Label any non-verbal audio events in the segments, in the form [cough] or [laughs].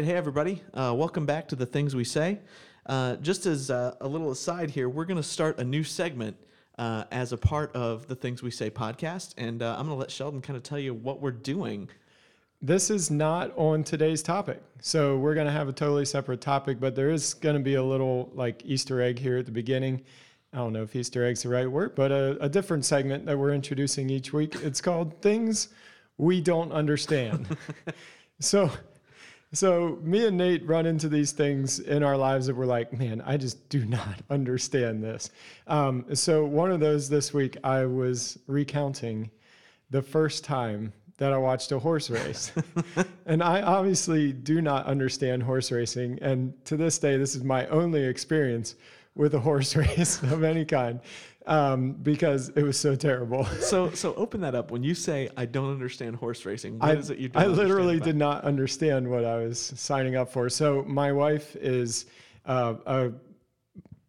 Right, hey everybody, uh, welcome back to the things we say. Uh, just as uh, a little aside here, we're going to start a new segment uh, as a part of the Things We Say podcast, and uh, I'm going to let Sheldon kind of tell you what we're doing. This is not on today's topic. So we're going to have a totally separate topic, but there is going to be a little like Easter egg here at the beginning. I don't know if Easter egg's the right word, but a, a different segment that we're introducing each week. It's called Things We Don't Understand. [laughs] so so me and Nate run into these things in our lives that we're like, man, I just do [laughs] not understand this. Um, so one of those this week, I was recounting the first time that I watched a horse race, [laughs] and I obviously do not understand horse racing, and to this day, this is my only experience with a horse [laughs] race of any kind um, because it was so terrible. [laughs] So, so open that up. When you say I don't understand horse racing, what I, is it you don't I literally did not understand what I was signing up for. So my wife is uh, a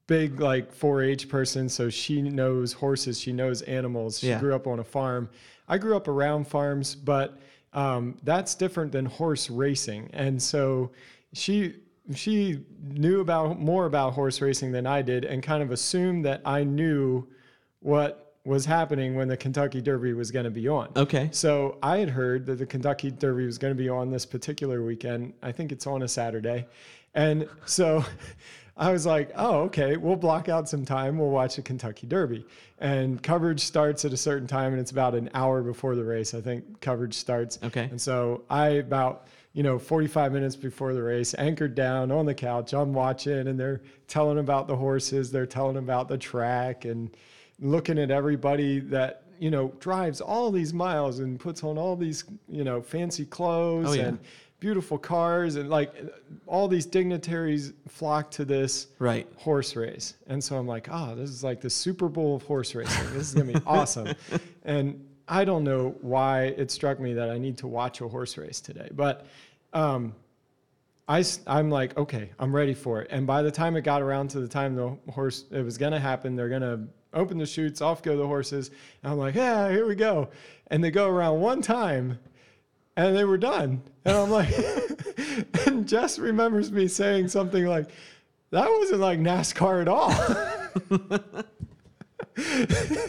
big like 4-H person, so she knows horses, she knows animals. She Yeah. grew up on a farm. I grew up around farms, but um, that's different than horse racing. And so she she knew about more about horse racing than I did, and kind of assumed that I knew what was happening when the Kentucky Derby was going to be on. Okay. So I had heard that the Kentucky Derby was going to be on this particular weekend. I think it's on a Saturday. And so [laughs] I was like, oh, okay, we'll block out some time. We'll watch the Kentucky Derby. And coverage starts at a certain time, and it's about an hour before the race, I think coverage starts. Okay. And so I, about, you know, 45 minutes before the race, anchored down on the couch. I'm watching, and they're telling about the horses, they're telling about the track, and looking at everybody that you know drives all these miles and puts on all these you know fancy clothes Oh, yeah. and beautiful cars and like all these dignitaries flock to this Right. horse race and so i'm like oh this is like the super bowl of horse racing this is going to be awesome [laughs] and i don't know why it struck me that i need to watch a horse race today but um, I, am like, okay, I'm ready for it. And by the time it got around to the time the horse, it was going to happen, they're going to open the chutes, off go the horses. And I'm like, yeah, here we go. And they go around one time and they were done. And I'm like, [laughs] and Jess remembers me saying something like, that wasn't like NASCAR at all.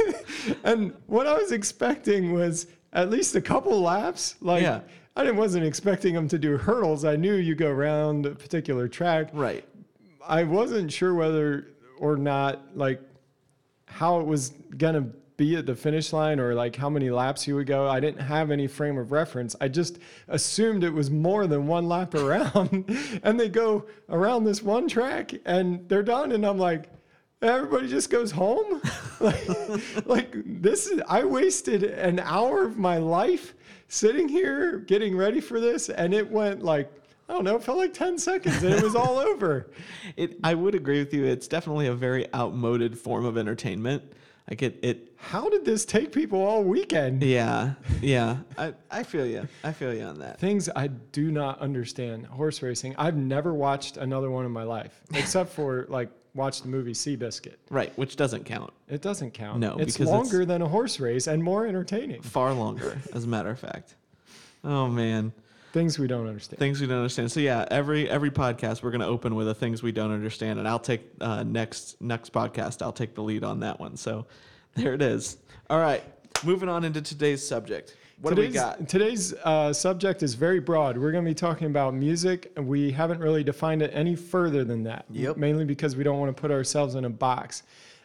[laughs] [laughs] and what I was expecting was at least a couple laps. Like, Yeah. I didn't, wasn't expecting them to do hurdles. I knew you go around a particular track. Right. I wasn't sure whether or not like how it was gonna be at the finish line or like how many laps you would go. I didn't have any frame of reference. I just assumed it was more than one lap [laughs] around. and they go around this one track and they're done. And I'm like, everybody just goes home. [laughs] like, like this is I wasted an hour of my life sitting here getting ready for this, and it went like I don't know, it felt like 10 seconds and it was all [laughs] over. It. I would agree with you. It's definitely a very outmoded form of entertainment. Like it. It. How did this take people all weekend? Yeah. Yeah. I. I feel you. I feel you on that. Things I do not understand. Horse racing. I've never watched another one in my life, except for like watch the movie Seabiscuit. Right. Which doesn't count. It doesn't count. No, it's because it's- longer than a horse race and more entertaining. Far longer, as a matter of fact. Oh man. Things we don't understand. Things we don't understand. So yeah, every every podcast we're gonna open with the things we don't understand, and I'll take uh, next next podcast. I'll take the lead on that one. So there it is. All right, moving on into today's subject. What do we today's, got? Today's uh, subject is very broad. We're going to be talking about music. and We haven't really defined it any further than that. Yep. Mainly because we don't want to put ourselves in a box.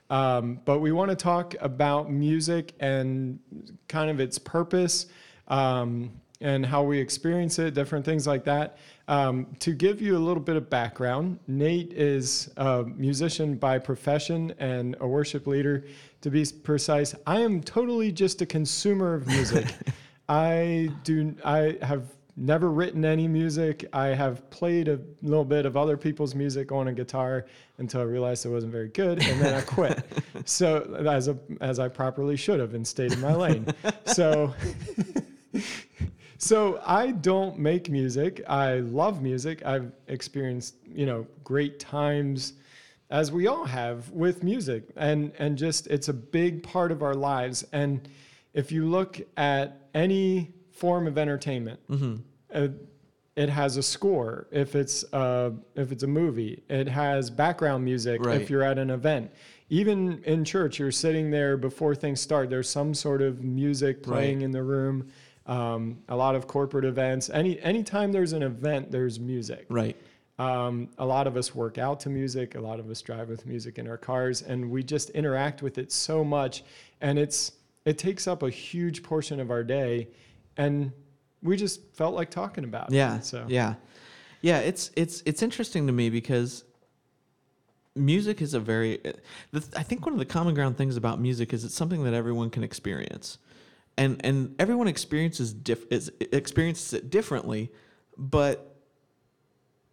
Um, but we want to talk about music and kind of its purpose um, and how we experience it, different things like that. Um, to give you a little bit of background, Nate is a musician by profession and a worship leader. To be precise, I am totally just a consumer of music. [laughs] I do. I have never written any music. I have played a little bit of other people's music on a guitar until I realized it wasn't very good, and then I [laughs] quit. so as a as I properly should have and stayed in my lane. So. [laughs] so I don't make music. I love music. I've experienced, you know, great times as we all have with music and and just it's a big part of our lives and if you look at any form of entertainment Mm-hmm. uh, it has a score if it's a, if it's a movie it has background music Right. if you're at an event even in church you're sitting there before things start there's some sort of music playing Right. in the room um, a lot of corporate events any anytime there's an event there's music Right. um, a lot of us work out to music. A lot of us drive with music in our cars, and we just interact with it so much, and it's it takes up a huge portion of our day, and we just felt like talking about Yeah. it. So yeah, yeah. It's it's it's interesting to me because music is a very. I think one of the common ground things about music is it's something that everyone can experience, and and everyone experiences diff, is, experiences it differently, but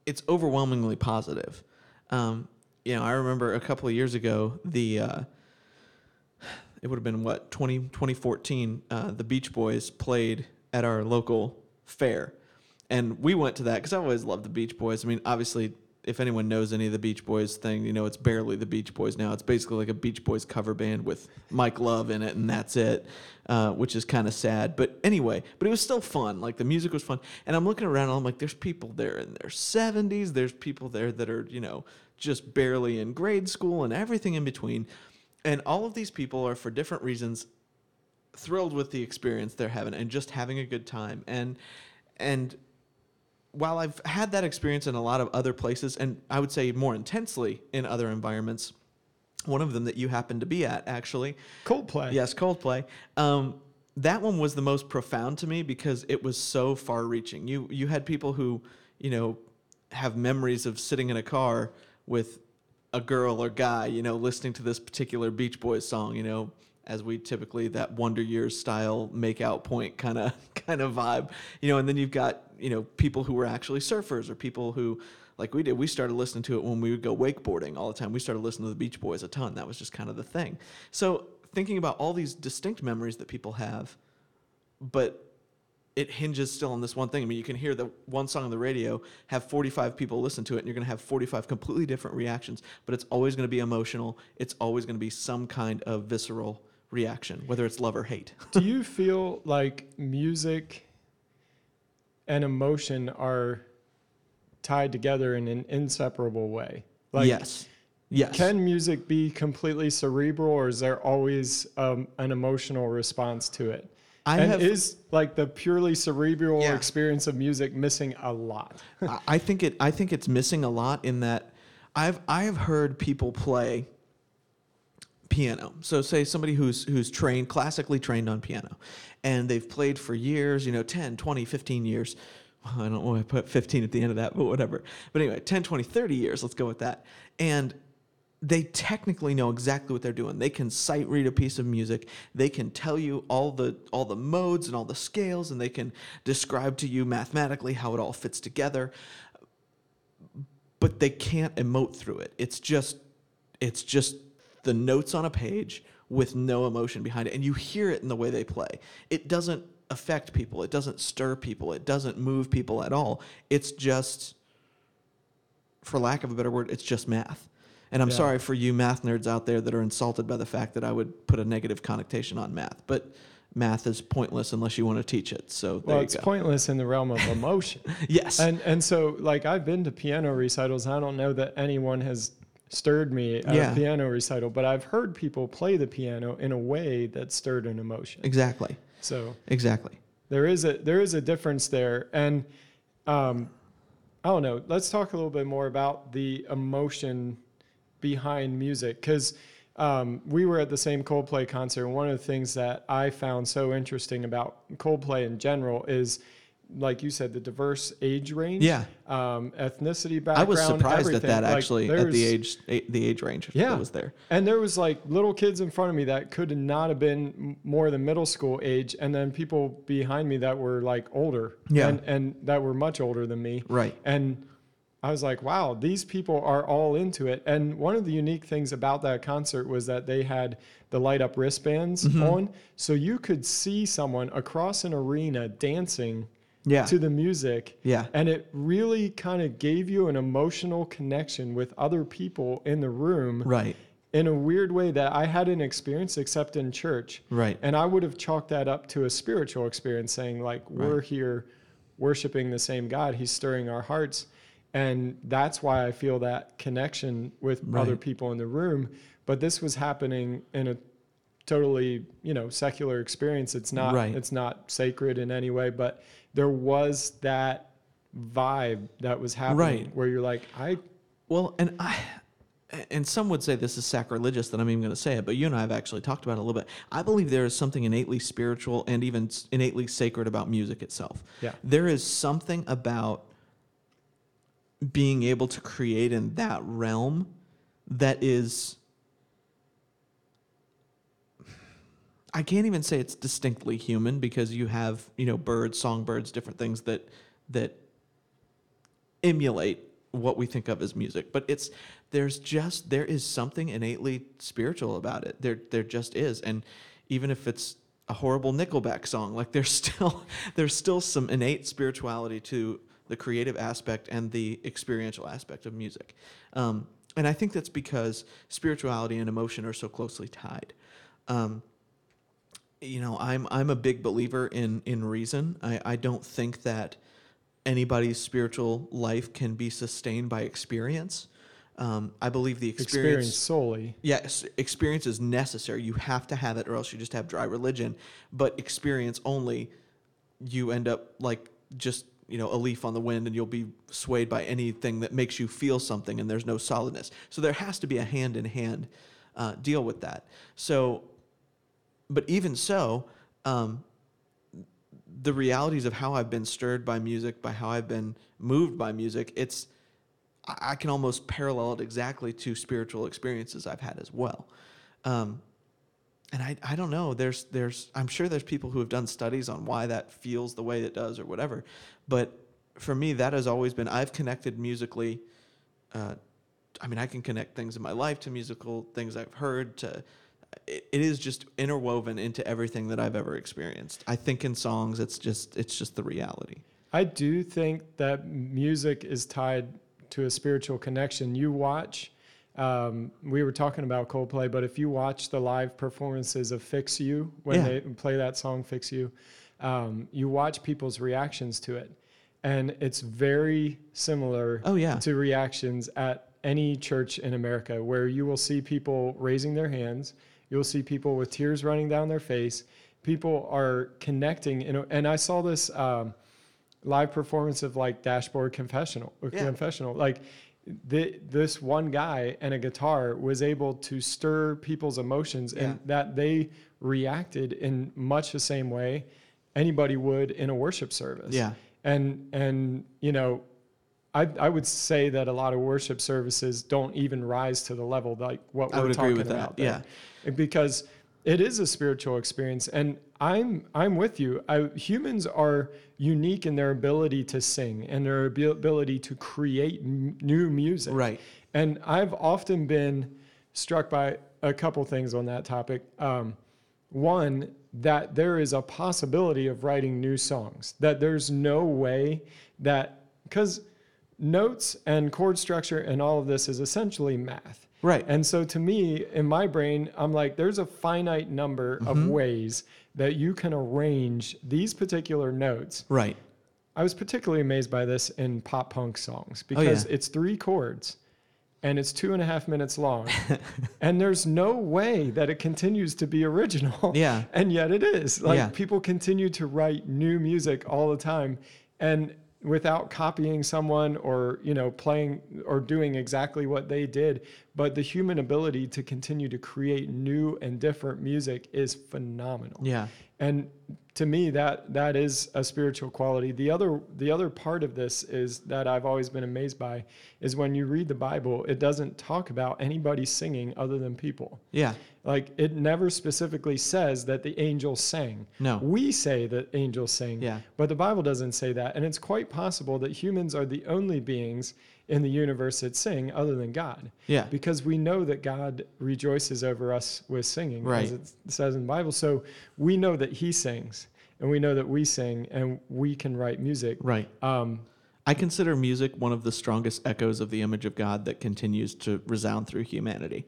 it's overwhelmingly positive. Um, you know, I remember a couple of years ago the. Uh, it would have been what 20, 2014 uh, the beach boys played at our local fair and we went to that because i always loved the beach boys i mean obviously if anyone knows any of the beach boys thing you know it's barely the beach boys now. It's basically like a beach boys cover band with mike love in it and that's it uh, which is kind of sad. But anyway but it was still fun. Like the music was fun. And i'm looking around and i'm like there's people there in their 70s there's people there that are you know just barely in grade school and everything in between. And all of these people are for different reasons thrilled with the experience they're having and just having a good time. And and while I've had that experience in a lot of other places and I would say more intensely in other environments one of them that you happen to be at actually. Coldplay. yes Coldplay. Um, that one was the most profound to me because it was so far reaching you you had people who you know have memories of sitting in a car with a girl or guy, you know, listening to this particular Beach Boys song, you know, as we typically that Wonder Years style make out point kind of [laughs] kind of vibe, you know, and then you've got you know people who were actually surfers or people who like we did. We started listening to it when we would go wakeboarding all the time. We started listening to the Beach Boys a ton. That was just kind of the thing. So thinking about all these distinct memories that people have, but it hinges still on this one thing. I mean, you can hear the one song on the radio, have 45 people listen to it, and you're going to have 45 completely different reactions, but it's always going to be emotional. It's always going to be some kind of visceral reaction, whether it's love or hate. Do you feel like music and emotion are tied together in an inseparable way? Like, yes. Yes. Can music be completely cerebral, or is there always um, an emotional response to it? I and have- is like the purely cerebral Yeah. experience of music missing a lot? I- think it. I think it's missing a lot in that I've I have heard people play piano. So say somebody who's who's trained classically trained on piano and they've played for years, you know, 10, 20, 15 years. Well, I don't want to put 15 at the end of that, but whatever. But anyway, 10, 20, 30 years, let's go with that. And they technically know exactly what they're doing. They can sight read a piece of music. They can tell you all the all the modes and all the scales and they can describe to you mathematically how it all fits together. But they can't emote through it. It's just it's just the notes on a page with no emotion behind it and you hear it in the way they play. It doesn't affect people. It doesn't stir people. It doesn't move people at all. It's just for lack of a better word, it's just math. And I'm Yeah. sorry for you math nerds out there that are insulted by the fact that I would put a negative connotation on math, but math is pointless unless you want to teach it. So there Well, you it's go. pointless in the realm of [laughs] emotion. yes. and and so like I've been to piano recitals. I don't know that anyone has stirred me at Yeah. a piano recital, but I've heard people play the piano in a way that stirred an emotion. exactly. So Exactly. there is a there is a difference there, and um, I don't know. Let's talk a little bit more about the emotion behind music because um, we were at the same Coldplay concert. And one of the things that I found so interesting about Coldplay in general is like you said, the diverse age range, Yeah. um, ethnicity background. I was surprised at everything. that Like, actually at the age the age range Yeah. that was there. And there was like little kids in front of me that could not have been more than middle school age, and then people behind me that were like older, Yeah. and, and that were much older than me, Right. And I was like, wow, these people are all into it. And one of the unique things about that concert was that they had the light up wristbands Mm-hmm. on, so you could see someone across an arena dancing Yeah. to the music. Yeah. And it really kind of gave you an emotional connection with other people in the room Right. in a weird way that I hadn't experienced except in church. Right. And I would have chalked that up to a spiritual experience, saying, like, we're here worshiping the same God. He's stirring our hearts. And that's why I feel that connection with other people in the room. But this was happening in a totally, you know, secular experience. It's not Right. it's not sacred in any way, but there was that vibe that was happening Right. where you're like, I Well, and I, and some would say this is sacrilegious that I'm even going to say it, but you and I have actually talked about it a little bit. I believe there is something innately spiritual and even innately sacred about music itself. Yeah. There is something about being able to create in that realm that is. I can't even say it's distinctly human because you have, you know, birds, songbirds, different things that that emulate what we think of as music. But it's there's just there is something innately spiritual about it. There there just is. And even if it's a horrible nickelback song like there's [laughs] still there's still some innate spirituality to the creative aspect and the experiential aspect of music. Um, and i think that's because spirituality and emotion are so closely tied. Um, you know i'm i'm a big believer in in reason i i don't think that anybody's spiritual life can be sustained by experience. Um, I believe the experience experience, solely. yes, experience is necessary. You have to have it, or else you just have dry religion. But experience only, you end up like just you know a leaf on the wind, and you'll be swayed by anything that makes you feel something, and there's no solidness. So there has to be a hand in hand deal with that. So, but even so. Um, the realities of how I've been stirred by music, by how I've been moved by music, it's I can almost parallel it exactly to spiritual experiences I've had as well. Um, and I, I don't know. There's there's I'm sure there's people who have done studies on why that feels the way it does or whatever. But for me, that has always been I've connected musically. Uh, I mean, I can connect things in my life to musical things I've heard to it, is just interwoven into everything that I've ever experienced. I think in songs, it's just it's just the reality. I do think that music is tied to a spiritual connection. You watch, um, we were talking about Coldplay, but if you watch the live performances of Fix You, when Yeah. they play that song Fix You, um, you watch people's reactions to it. And it's very similar Oh, yeah. to reactions at any church in America where you will see people raising their hands, you'll see people with tears running down their face. People are connecting, in a, and I saw this um, live performance of like Dashboard Confessional, Yeah. Confessional. Like the, this one guy and a guitar was able to stir people's emotions, and Yeah. that they reacted in much the same way anybody would in a worship service Yeah. and and you know I, I would say that a lot of worship services don't even rise to the level like what we're would agree talking with that, about there. because it is a spiritual experience and i'm i'm with you I, humans are unique in their ability to sing and their ability to create m- new music Right. and i've often been struck by a couple things on that topic um, one that there is a possibility of writing new songs that there's no way that because notes and chord structure and all of this is essentially math Right. and so to me in my brain i'm like there's a finite number Mm-hmm. of ways that you can arrange these particular notes Right. i was particularly amazed by this in pop punk songs Oh, yeah. because it's three chords and it's two and a half minutes long [laughs] and there's no way that it continues to be original [laughs] Yeah. and yet it is like Yeah. people continue to write new music all the time and without copying someone or you know playing or doing exactly what they did but the human ability to continue to create new and different music is phenomenal Yeah. and to me that that is a spiritual quality the other the other part of this is that i've always been amazed by is when you read the bible it doesn't talk about anybody singing other than people Yeah. like it never specifically says that the angels sang No. we say that angels sing Yeah. but the bible doesn't say that and it's quite possible that humans are the only beings in the universe that sing other than god Yeah. because we know that God rejoices over us with singing, Right. as it says in the Bible. So we know that He sings, and we know that we sing, and we can write music. Right. Um, I consider music one of the strongest echoes of the image of God that continues to resound through humanity.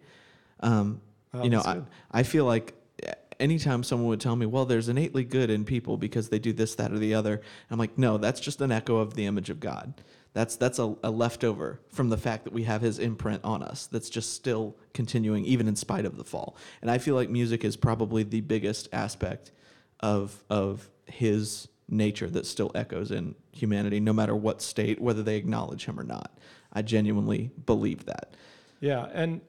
Um, Oh, you know, I. I feel like anytime someone would tell me, well, there's innately good in people because they do this, that, or the other, I'm like, no, that's just an echo of the image of God. That's that's a, a leftover from the fact that we have His imprint on us. That's just still continuing, even in spite of the fall. And I feel like music is probably the biggest aspect of of His nature that still echoes in humanity, no matter what state, whether they acknowledge Him or not. I genuinely believe that. yeah, and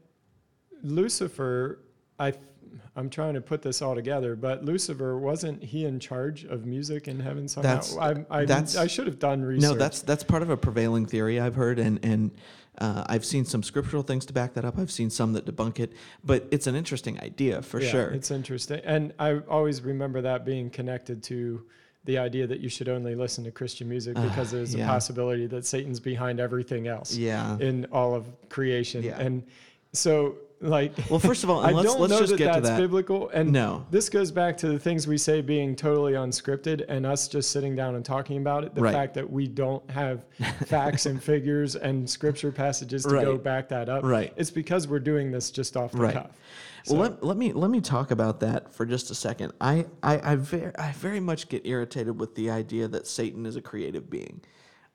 Lucifer, I, I'm trying to put this all together, but Lucifer wasn't he in charge of music in heaven somehow? That's- I, I, that's- I should have done research. No, that's that's part of a prevailing theory I've heard, and and uh, I've seen some scriptural things to back that up. I've seen some that debunk it, but it's an interesting idea for Yeah, sure. It's interesting, and I always remember that being connected to the idea that you should only listen to Christian music Ah, because there's yeah. a possibility that Satan's behind everything else Yeah. in all of creation, Yeah. and so like. Well, first of all, [laughs] I let's don't let's know just that get to that's that. biblical, and No. this goes back to the things we say being totally unscripted, and us just sitting down and talking about it. The Right. fact that we don't have [laughs] facts and figures and scripture passages to go back that up. Right. It's because we're doing this just off the Right. cuff. Well, let, let me let me talk about that for just a second. I I I very, I very much get irritated with the idea that Satan is a creative being.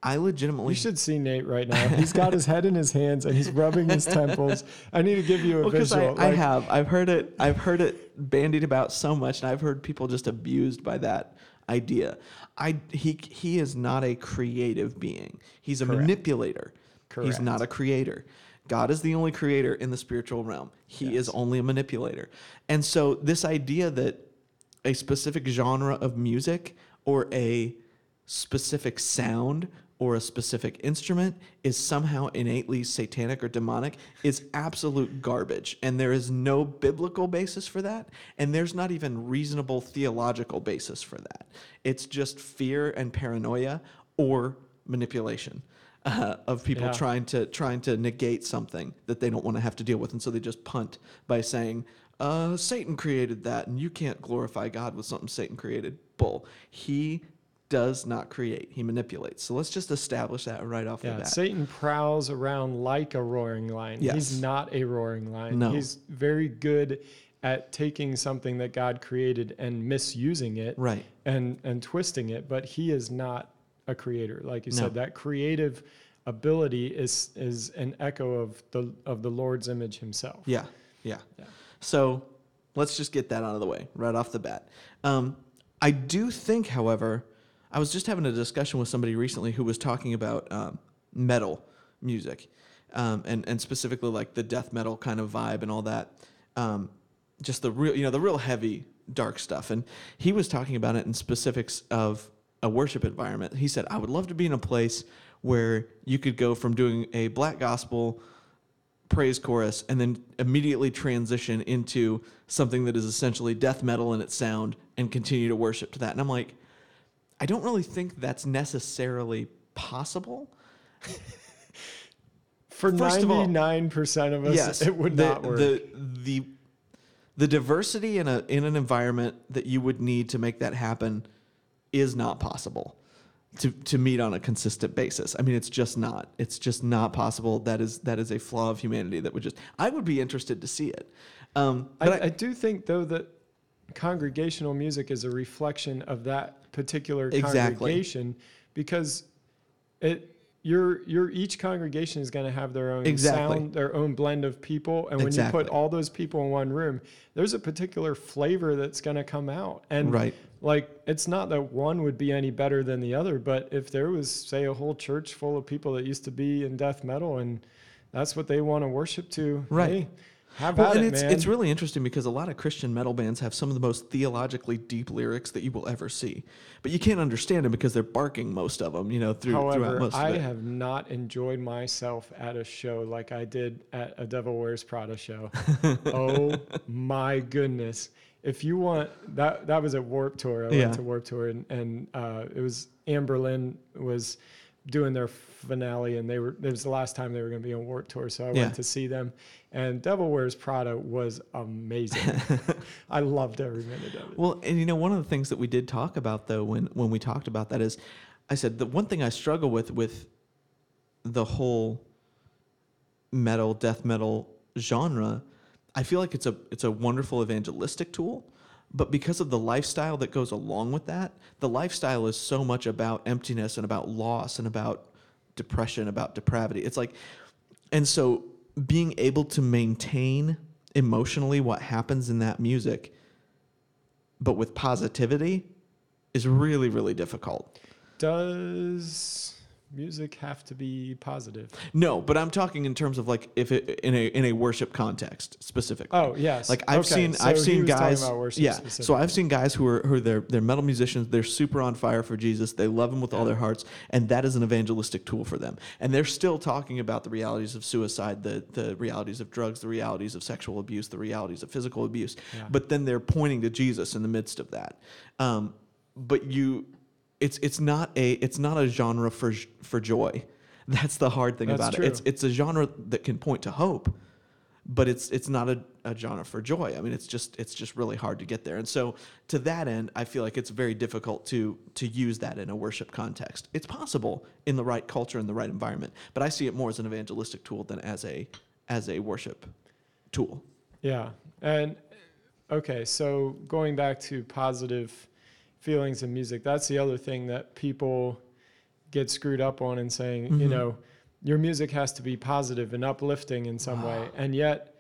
I legitimately You should see Nate right now. He's got his head in his hands and he's rubbing his temples. I need to give you a Well, 'cause I, visual. I like- have. I've heard it. I've heard it bandied about so much, and I've heard people just abused by that idea. I he he is not a creative being. He's a Correct. manipulator. He's not a creator. God is the only creator in the spiritual realm. He is only a manipulator. And so this idea that a specific genre of music or a specific sound or a specific instrument is somehow innately satanic or demonic is absolute garbage. And there is no biblical basis for that. And there's not even reasonable theological basis for that. It's just fear and paranoia or manipulation. Uh, of people Yeah. trying to trying to negate something that they don't want to have to deal with, and so they just punt by saying, uh, "Satan created that, and you can't glorify God with something Satan created." Bull. He does not create; he manipulates. So let's just establish that right off the bat. Satan prowls around like a roaring lion. Yes. He's not a roaring lion. No. He's very good at taking something that God created and misusing it right. and and twisting it, but he is not a creator. Like you No. said, that creative ability is is an echo of the of the Lord's image himself. Yeah, yeah. Yeah. So let's just get that out of the way right off the bat. Um, I do think, however, I was just having a discussion with somebody recently who was talking about um, metal music, um, and and specifically like the death metal kind of vibe and all that. Um, just the real, you know, the real heavy, dark stuff. And he was talking about it in specifics of a worship environment. He said, "I would love to be in a place." Where you could go from doing a black gospel praise chorus and then immediately transition into something that is essentially death metal in its sound and continue to worship to that. And I'm like, I don't really think that's necessarily possible. [laughs] For ninety nine percent of us, yes, it would the, not work. The the the diversity in a in an environment that you would need to make that happen is not possible to to meet on a consistent basis. I mean, it's just not. It's just not possible. That is that is a flaw of humanity that would just. I would be interested to see it. Um, but I, I do think though that congregational music is a reflection of that particular Exactly. congregation because it your your each congregation is going to have their own Exactly. sound, their own blend of people, and when Exactly. you put all those people in one room, there's a particular flavor that's going to come out. And Right. like it's not that one would be any better than the other, but if there was say a whole church full of people that used to be in death metal and that's what they want to worship to, Right. hey, Have Well, and it, it's man. it's really interesting because a lot of Christian metal bands have some of the most theologically deep lyrics that you will ever see, but you can't understand them because they're barking most of them. You know, through throughout However, most I of it. have not enjoyed myself at a show like I did at a Devil Wears Prada show. [laughs] oh my goodness! If you want that, that was a Warped Tour. I Yeah. went to Warped Tour, and, and uh, it was Anberlin was doing their finale, and they were. It was the last time they were going to be on Warped Tour, so I Yeah. went to see them. And Devil Wears Prada was amazing. [laughs] I loved every minute of it. Well, and you know, one of the things that we did talk about though when when we talked about that is, I said the one thing I struggle with with the whole metal death metal genre, I feel like it's a it's a wonderful evangelistic tool, but because of the lifestyle that goes along with that, the lifestyle is so much about emptiness and about loss and about depression, about depravity. It's like, and so being able to maintain emotionally what happens in that music but with positivity is really really difficult. Does music have to be positive? no but i'm talking in terms of like if it in a in a worship context specifically Oh yes. like i've Okay, seen so i've seen guys yeah so i've seen guys who are who are they're, they're metal musicians they're super on fire for jesus they love him with all their hearts and that is an evangelistic tool for them and they're still talking about the realities of suicide the the realities of drugs the realities of sexual abuse the realities of physical abuse Yeah. but then they're pointing to jesus in the midst of that um, but you it's it's not a it's not a genre for for joy [laughs] that's the hard thing That's about true. it it's it's a genre that can point to hope but it's it's not a, a genre for joy. I mean, it's just it's just really hard to get there. And so to that end, I feel like it's very difficult to to use that in a worship context. It's possible in the right culture and the right environment, but I see it more as an evangelistic tool than as a as a worship tool. Yeah. And okay, so going back to positive feelings in music, that's the other thing that people get screwed up on and saying, you Mhm. know, your music has to be positive and uplifting in some way. And yet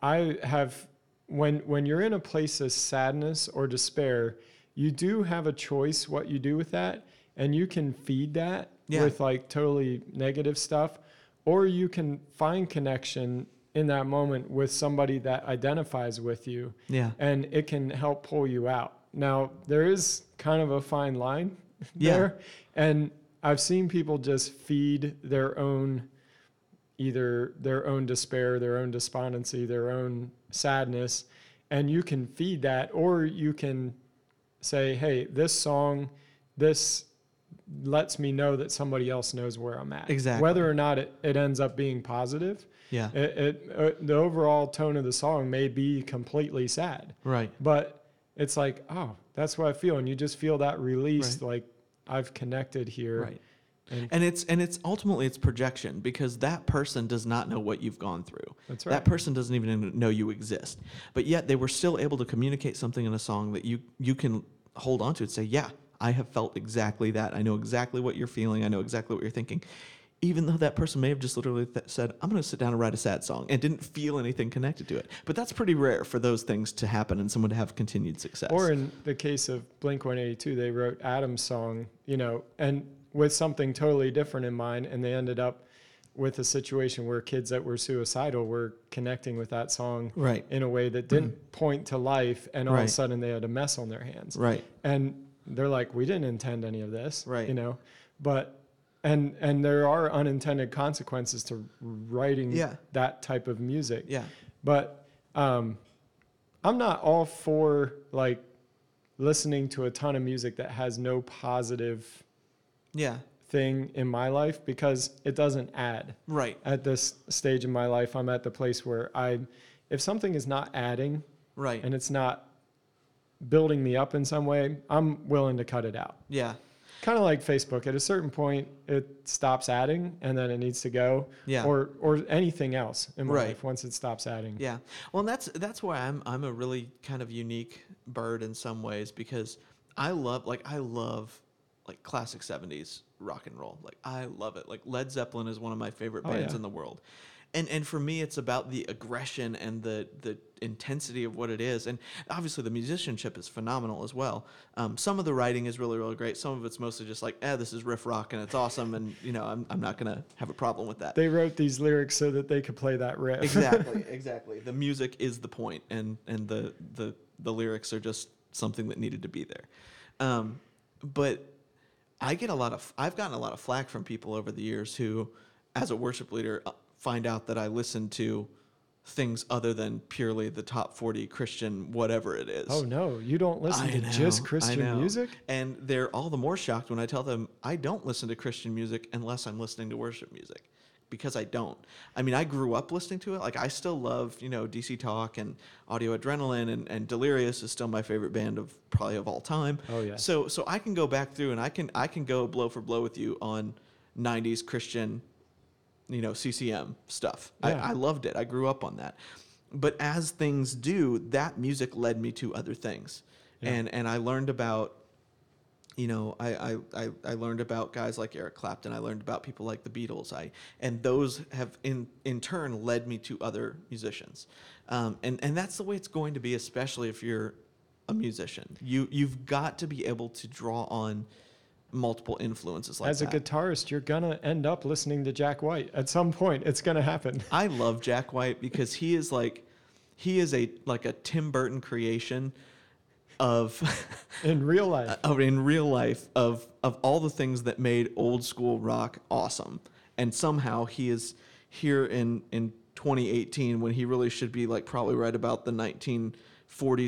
I have when when you're in a place of sadness or despair, you do have a choice what you do with that and you can feed that Yeah. with like totally negative stuff or you can find connection in that moment with somebody that identifies with you Yeah. and it can help pull you out. Now, there is kind of a fine line Yeah. there. And I've seen people just feed their own either their own despair, their own despondency, their own sadness, and you can feed that or you can say, "Hey, this song this lets me know that somebody else knows where I'm at." Exactly. Whether or not it, it ends up being positive, Yeah. it, it uh, the overall tone of the song may be completely sad, Right. but it's like, oh, that's what I feel, and you just feel that release, like I've connected here. Right. And And it's and it's ultimately it's projection because that person does not know what you've gone through. that's right. That person doesn't even know you exist. But yet they were still able to communicate something in a song that you you can hold on to and say, "Yeah, I have felt exactly that. I know exactly what you're feeling. I know exactly what you're thinking." Even though that person may have just literally th- said, "I'm going to sit down and write a sad song," and didn't feel anything connected to it. But that's pretty rare for those things to happen and someone to have continued success. Or in the case of Blink 182, they wrote Adam's song, you know, and with something totally different in mind, and they ended up with a situation where kids that were suicidal were connecting with that song right, in a way that didn't mm. point to life, and all of a sudden they had a mess on their hands. right, and they're like we didn't intend any of this Right. you know but and and there are unintended consequences to writing Yeah. that type of music. Yeah, but um i'm not all for like listening to a ton of music that has no positive yeah, thing in my life because it doesn't add. Right, at this stage in my life i'm at the place where i if something is not adding right, and it's not building me up in some way, I'm willing to cut it out. yeah, Kind of like Facebook. At a certain point, it stops adding, and then it needs to go. yeah. Or or anything else in my Right. life once it stops adding. Yeah. Well, and that's that's why I'm I'm a really kind of unique bird in some ways because I love like I love like classic 70s rock and roll. Like I love it. Like Led Zeppelin is one of my favorite Oh, bands yeah. in the world. And and for me it's about the aggression and the the intensity of what it is. And obviously the musicianship is phenomenal as well. Um, some of the writing is really really great. Some of it's mostly just like eh this is riff rock and it's awesome and you know i'm, I'm not gonna have a problem with that. They wrote these lyrics so that they could play that riff. exactly [laughs] exactly. The music is the point and and the the the lyrics are just something that needed to be there. Um, but i get a lot of i've gotten a lot of flack from people over the years who as a worship leader uh, find out that i listen to things other than purely the top 40 christian whatever it is oh no, you don't listen I to know, just Christian music? And they're all the more shocked when I tell them I don't listen to Christian music unless I'm listening to worship music. Because I don't. I mean, I grew up listening to it. Like, I still love, you know, DC Talk and Audio Adrenaline, and, and Delirious is still my favorite band of probably of all time. Oh, yeah. So, so I can go back through and I can I can go blow for blow with you on '90s Christian, you know, CCM stuff. Yeah. I, I loved it. I grew up on that. But as things do, that music led me to other things, Yeah. and and I learned about you know, I, I, I, I learned about guys like Eric Clapton. I learned about people like the Beatles. I and those have in in turn led me to other musicians, um, and and that's the way it's going to be, especially if you're a musician. You you've got to be able to draw on multiple influences like As a that. guitarist, you're gonna end up listening to Jack White at some point. It's gonna happen. [laughs] I love Jack White because he is like, he is a like a Tim Burton creation of. [laughs] In real life. of in real life of of all the things that made old school rock awesome and somehow he is here in in 2018 when he really should be like probably right about the 1940s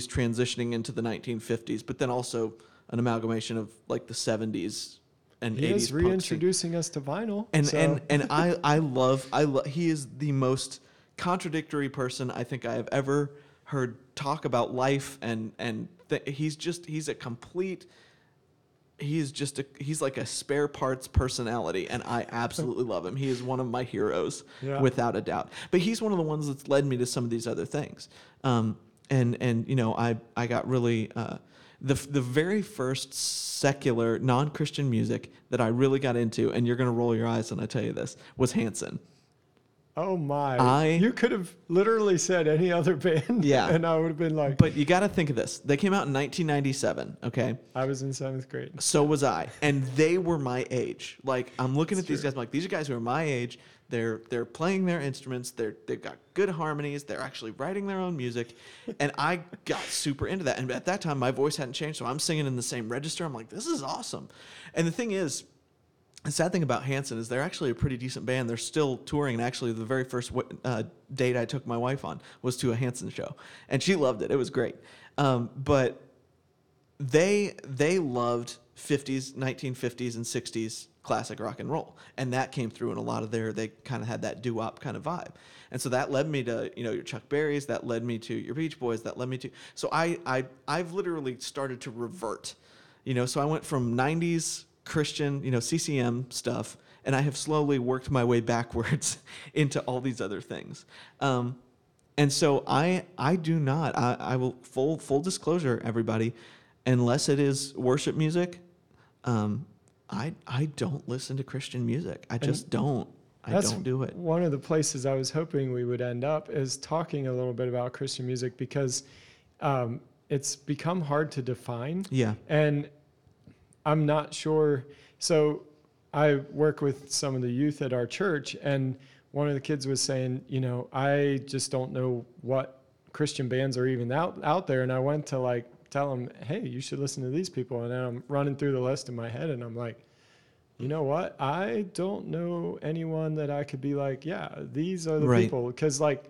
transitioning into the 1950s but then also an amalgamation of like the 70s and he 80s is reintroducing us to vinyl. and so- and and [laughs] I I love I lo- he is the most contradictory person I think I have ever heard talk about life and and th- he's just he's a complete he's just a he's like a spare parts personality and I absolutely love him. He is one of my heroes Yeah. without a doubt. But he's one of the ones that's led me to some of these other things. Um and and you know I I got really uh the, the very first secular non-christian music that i really got into and you're going to roll your eyes when i tell you this was hanson. Oh my! I- you could have literally said any other [laughs] band, Yeah. and I would have been like, but you got to think of this. They came out in 1997 okay? I was in seventh grade. so was i. And they were my age. Like i'm looking at these guys I'm like these are guys who are my age they're they're playing their instruments. They're they've got good harmonies. They're actually writing their own music. And i got super into that. And at that time my voice hadn't changed so i'm singing in the same register. I'm like this is awesome. And the thing is the sad thing about Hanson is they're actually a pretty decent band. They're still touring, and actually, the very first uh, date I took my wife on was to a Hanson show, and she loved it. It was great. Um, but they they loved 50s, 1950s, and 60s classic rock and roll, and that came through in a lot of their. They kind of had that doo wop kind of vibe, and so that led me to you know your Chuck Berrys, that led me to your Beach Boys, that led me to. So I I I've literally started to revert, you know. So I went from 90s Christian, you know, CCM stuff, and I have slowly worked my way backwards [laughs] into all these other things. Um, and so I I do not I, I will full full disclosure everybody, unless it is worship music, um, I I don't listen to Christian music. I just don't. I don't do it. One of the places I was hoping we would end up is talking a little bit about Christian music because um, it's become hard to define. Yeah. And I'm not sure. So I work with some of the youth at our church, and one of the kids was saying, you know, I just don't know what Christian bands are even out out there. And I went to like tell them, hey, you should listen to these people. And then I'm running through the list in my head, and I'm like, you know what? I don't know anyone that I could be like, yeah, these are the Right. people. Because like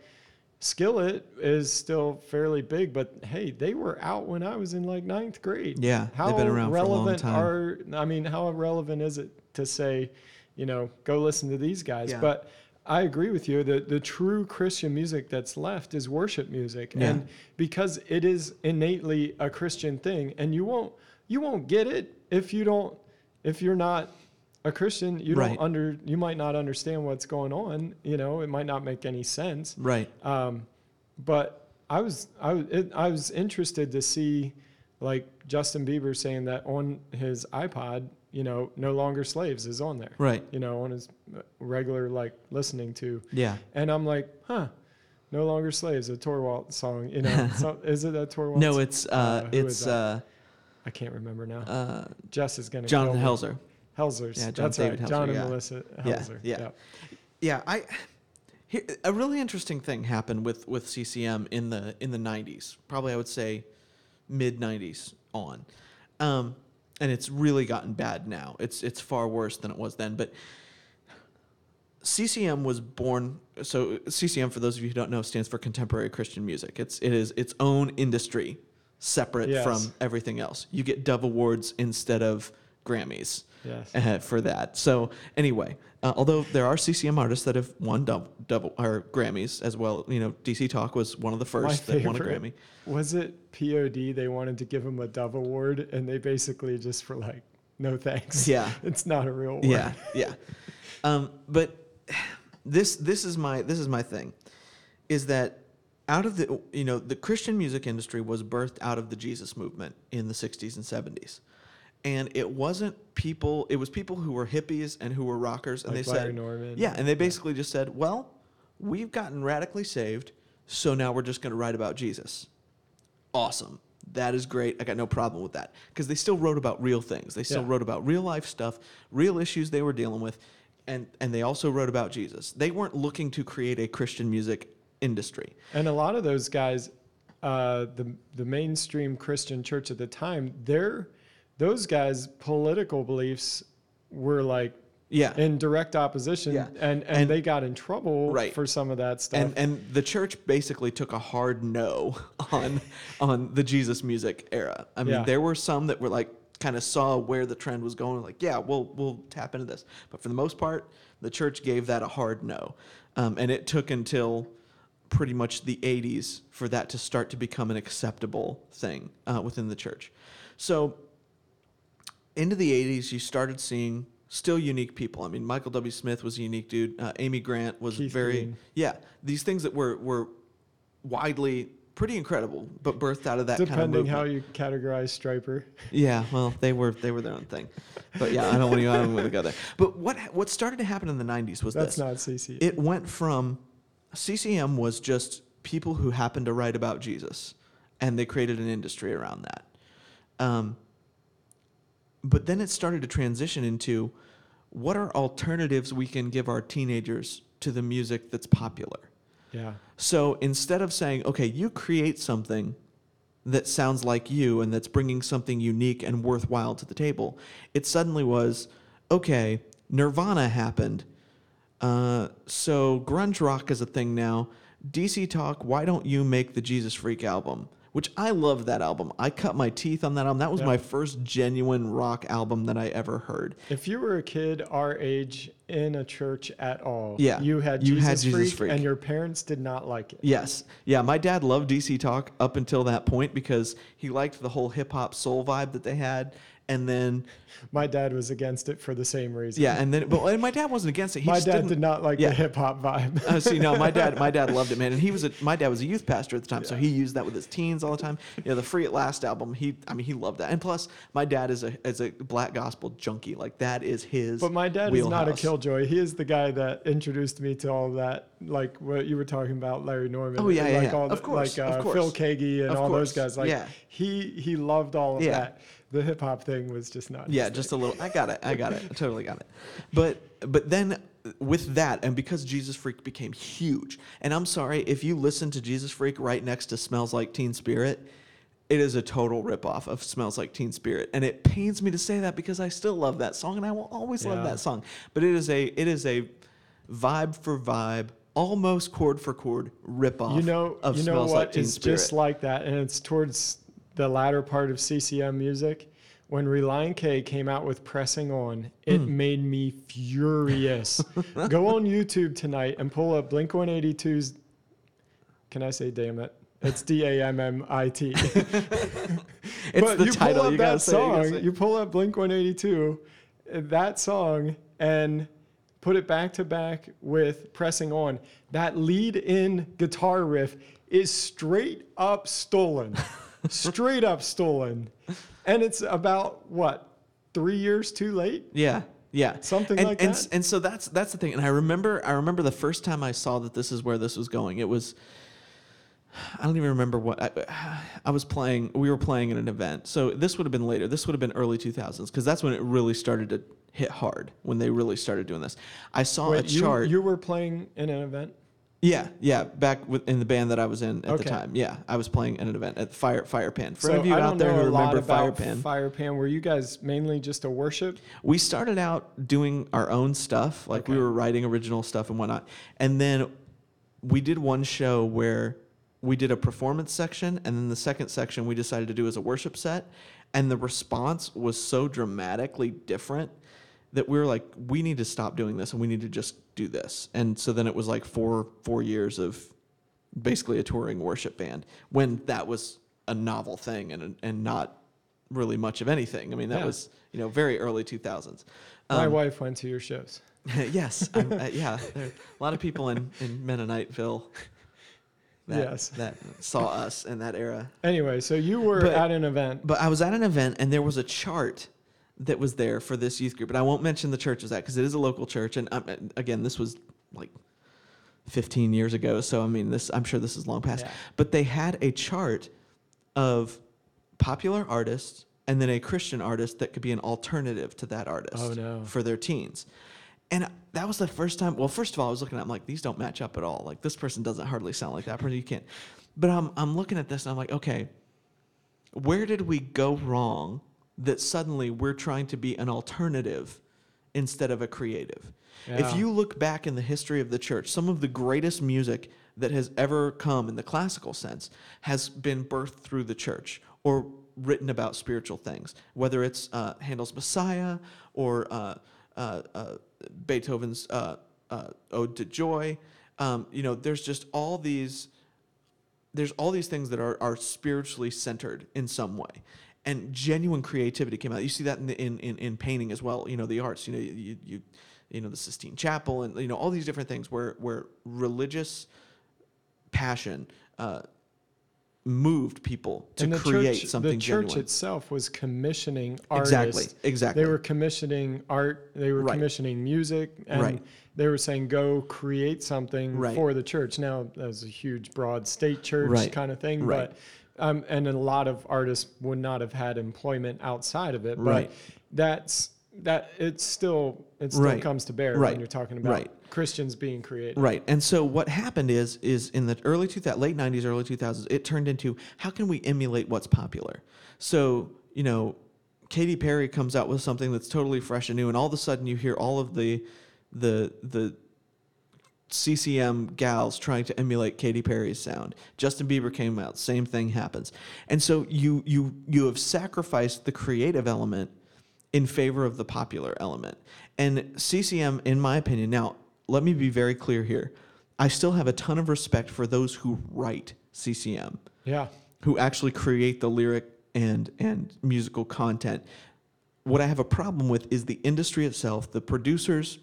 Skillet is still fairly big, but hey, they were out when I was in like ninth grade. Yeah, How they've been around for a long relevant time. are I mean, how relevant is it to say, you know, go listen to these guys? Yeah. But I agree with you. The the true Christian music that's left is worship music. Yeah. And because it is innately a Christian thing, and you won't you won't get it if you don't if you're not a Christian, you Right. don't under you might not understand what's going on. You know, it might not make any sense. Right. Um, but I was I was it, I was interested to see like Justin Bieber saying that on his iPod you know, No Longer Slaves is on there. Right. You know, on his regular like listening to. Yeah. And I'm like, huh, No Longer Slaves, a Torwalt song. You know, [laughs] so, is it a Torwalt? No, it's uh, Uh, it's uh, I can't remember now. uh, Jess is going to Jonathan. Helser. Helsers. Yeah, John That's David right. Helser, John and yeah. Melissa Yeah, Helser. yeah. Yeah, I here, a really interesting thing happened with with CCM in the in the 90s. Probably I would say mid 90s on. Um, and it's really gotten bad now. It's it's far worse than it was then, but CCM was born so CCM for those of you who don't know stands for contemporary Christian music. It's it is its own industry separate Yes. from everything else. You get Dove Awards instead of Grammys Yes. uh, for that. So anyway, uh, although there are CCM artists that have won double, double or Grammys as well, you know, DC Talk was one of the My first that won a Grammy. was it POD? They wanted to give him a Dove Award, and they basically just were like, "No thanks. Yeah. [laughs] it's not a real award." Yeah, yeah. Um, but this this is my this is my thing, is that out of the you know the Christian music industry was birthed out of the Jesus movement in the '60s and '70s, and it wasn't people. It was people who were hippies and who were rockers, and Like they Larry said, Norman. yeah, and they basically just said, well, we've gotten radically saved, so now we're just going to write about Jesus. Awesome. That is great. I got no problem with that because they still wrote about real things. They still Yeah. wrote about real life stuff, real issues they were dealing with, and and they also wrote about Jesus. They weren't looking to create a Christian music industry. And a lot of those guys, uh, the the mainstream Christian church at the time, their those guys' political beliefs were like Yeah. in direct opposition, Yeah. and, and And- they got in trouble Right. for some of that stuff. and and the church basically took a hard no [laughs] on on the Jesus music era. I mean, Yeah. there were some that were like kind of saw where the trend was going, like, yeah, we'll we'll tap into this. But for the most part, the church gave that a hard no, um, and it took until pretty much the 80s for that to start to become an acceptable thing uh, within the church. So into the 80s, you started seeing still unique people. I mean, Michael W. Smith was a unique dude. Uh, Amy Grant was Keith very, Green. yeah, these things that were, were widely pretty incredible, but birthed out of that kind of Depending how you categorize Stryper. Yeah, well, they were they were their own thing, but yeah, I don't want to I don't want to go there. But what what started to happen in the '90s was That's this: not CC. it went from CCM was just people who happened to write about Jesus, and they created an industry around that. Um, but then it started to transition into what are alternatives we can give our teenagers to the music that's popular. yeah. So instead of saying, okay, you create something that sounds like you and that's bringing something unique and worthwhile to the table, it suddenly was, okay, Nirvana happened. Uh, so grunge rock is a thing now. DC Talk, why don't you make the Jesus Freak album? Which I love that album. I cut my teeth on that album. That was Yeah. my first genuine rock album that I ever heard. If you were a kid our age in a church at all, Yeah, you had you Jesus, had Jesus Freak, Freak. and your parents did not like it. Yes. Yeah, my dad loved DC Talk up until that point because he liked the whole hip hop soul vibe that they had. And then, My dad was against it for the same reason. yeah, and then, but and my dad wasn't against it. He my just dad didn't, did not like yeah. the hip hop vibe. Uh, see, no, my dad, my dad [laughs] loved it, man, and he was a, my dad was a youth pastor at the time, so he used that with his teens all the time. You know, the Free at Last album, he, I mean, he loved that, and plus, my dad is a is a black gospel junkie, like that is his. But my dad is not a killjoy. He is the guy that introduced me to all that, like what you were talking about, Larry Norman. Oh, yeah, and yeah, like yeah. all Of the- course, like of uh, course. Phil Keaggy and Of all course, those guys. Like yeah. he he loved all of Yeah. that. The hip hop thing was just not. Yeah, just a little. I got it. I got it. I totally got it. But but then with that, and because Jesus Freak became huge, and I'm sorry if you listen to Jesus Freak right next to Smells Like Teen Spirit, it is a total ripoff of Smells Like Teen Spirit, and it pains me to say that because I still love that song, and I will always love that song. But it is a it is a vibe for vibe, almost chord for chord ripoff. You know, of you know Smells what Like Teen is Spirit. just like that, and it's towards the latter part of CCM music. When Relient K came out with "Pressing On," it Hmm. made me furious. [laughs] Go on YouTube tonight and pull up Blink 182's. Can I say "damn it"? It's D A M M I T. [laughs] it's [laughs] but the you title. pull up you that you song, say it. you pull up Blink 182, uh, that song, and put it back to back with Pressing On. That lead in guitar riff is straight up stolen. Straight up stolen. And it's about what? three years too late. Yeah. Yeah. Something and, like and, that. And so that's that's the thing. And I remember I remember the first time I saw that this is where this was going. It was I don't even remember what I, I was playing. We were playing in an event. So this would have been later. This would have been early 2000s because that's when it really started to hit hard when they really started doing this. I saw Wait, a you, chart. you were playing in an event. Yeah, yeah, back with, in the band that I was in at Okay. the time. Yeah, I was playing in an event at Fire Firepan. For so any of you I out don't there know who a lot remember about Firepan, Firepan. Were you guys mainly just a worship? we started out doing our own stuff like we Okay. were writing original stuff and whatnot and then we did one show where we did a performance section and then the second section we decided to do as a worship set and the response was so dramatically different that we were like we need to stop doing this and we need to just do this and so then it was like four four years of basically a touring worship band when that was a novel thing and and not really much of anything i mean that Yeah. was you know very early 2000s My Um, wife went to your shows. [laughs] yes, uh, yeah. There a lot of people in in Mennoniteville [laughs] that Yes. that saw us in that era. Anyway, so you were But- at an event. But I was at an event and there was a chart that was there for this youth group, and I won't mention the church is at because it is a local church, and um, again, this was like 15 years ago, so I mean, this I'm sure this is long past. Yeah. But they had a chart of popular artists and then a Christian artist that could be an alternative to that artist Oh, no. for their teens. And that was the first time. Well, first of all, I was looking at. I'm like, these don't match up at all. Like this person doesn't hardly sound like that person. You can't. But I'm I'm looking at this and I'm like, okay, where did we go wrong that suddenly we're trying to be an alternative instead of a creative? If you look back in the history of the church, some of the greatest music that has ever come in the classical sense has been birthed through the church or written about spiritual things, whether it's uh, Handel's Messiah or uh, uh, uh, Beethoven's uh, uh, Ode to Joy. Um, you know, there's just all these there's all these things that are, are spiritually centered in some way and genuine creativity came out you see that in, the, in, in, in painting as well you know the arts you know you, you you know the sistine chapel and you know all these different things where where religious passion uh, moved people to create church, something the church genuine itself was commissioning artists. exactly exactly They were commissioning art. They were Right. commissioning music, and Right. they were saying, "Go create something Right. for the church." Now, that was a huge, broad state church kind of thing, Right. but um, and a lot of artists would not have had employment outside of it. But Right. that's that. It's still it still Right. comes to bear Right. when you're talking about Right. Christians being creative. Right. And so what happened is is in the early 2000 late 90s early 2000s it turned into how can we emulate what's popular? So, you know, Katy Perry comes out with something that's totally fresh and new and all of a sudden you hear all of the the the CCM gals trying to emulate Katy Perry's sound. Justin Bieber came out, same thing happens. And so you you you have sacrificed the creative element in favor of the popular element. And CCM in my opinion, now let me be very clear here. I still have a ton of respect for those who write CCM Yeah. who actually create the lyric and and musical content. What I have a problem with is the industry itself, the producers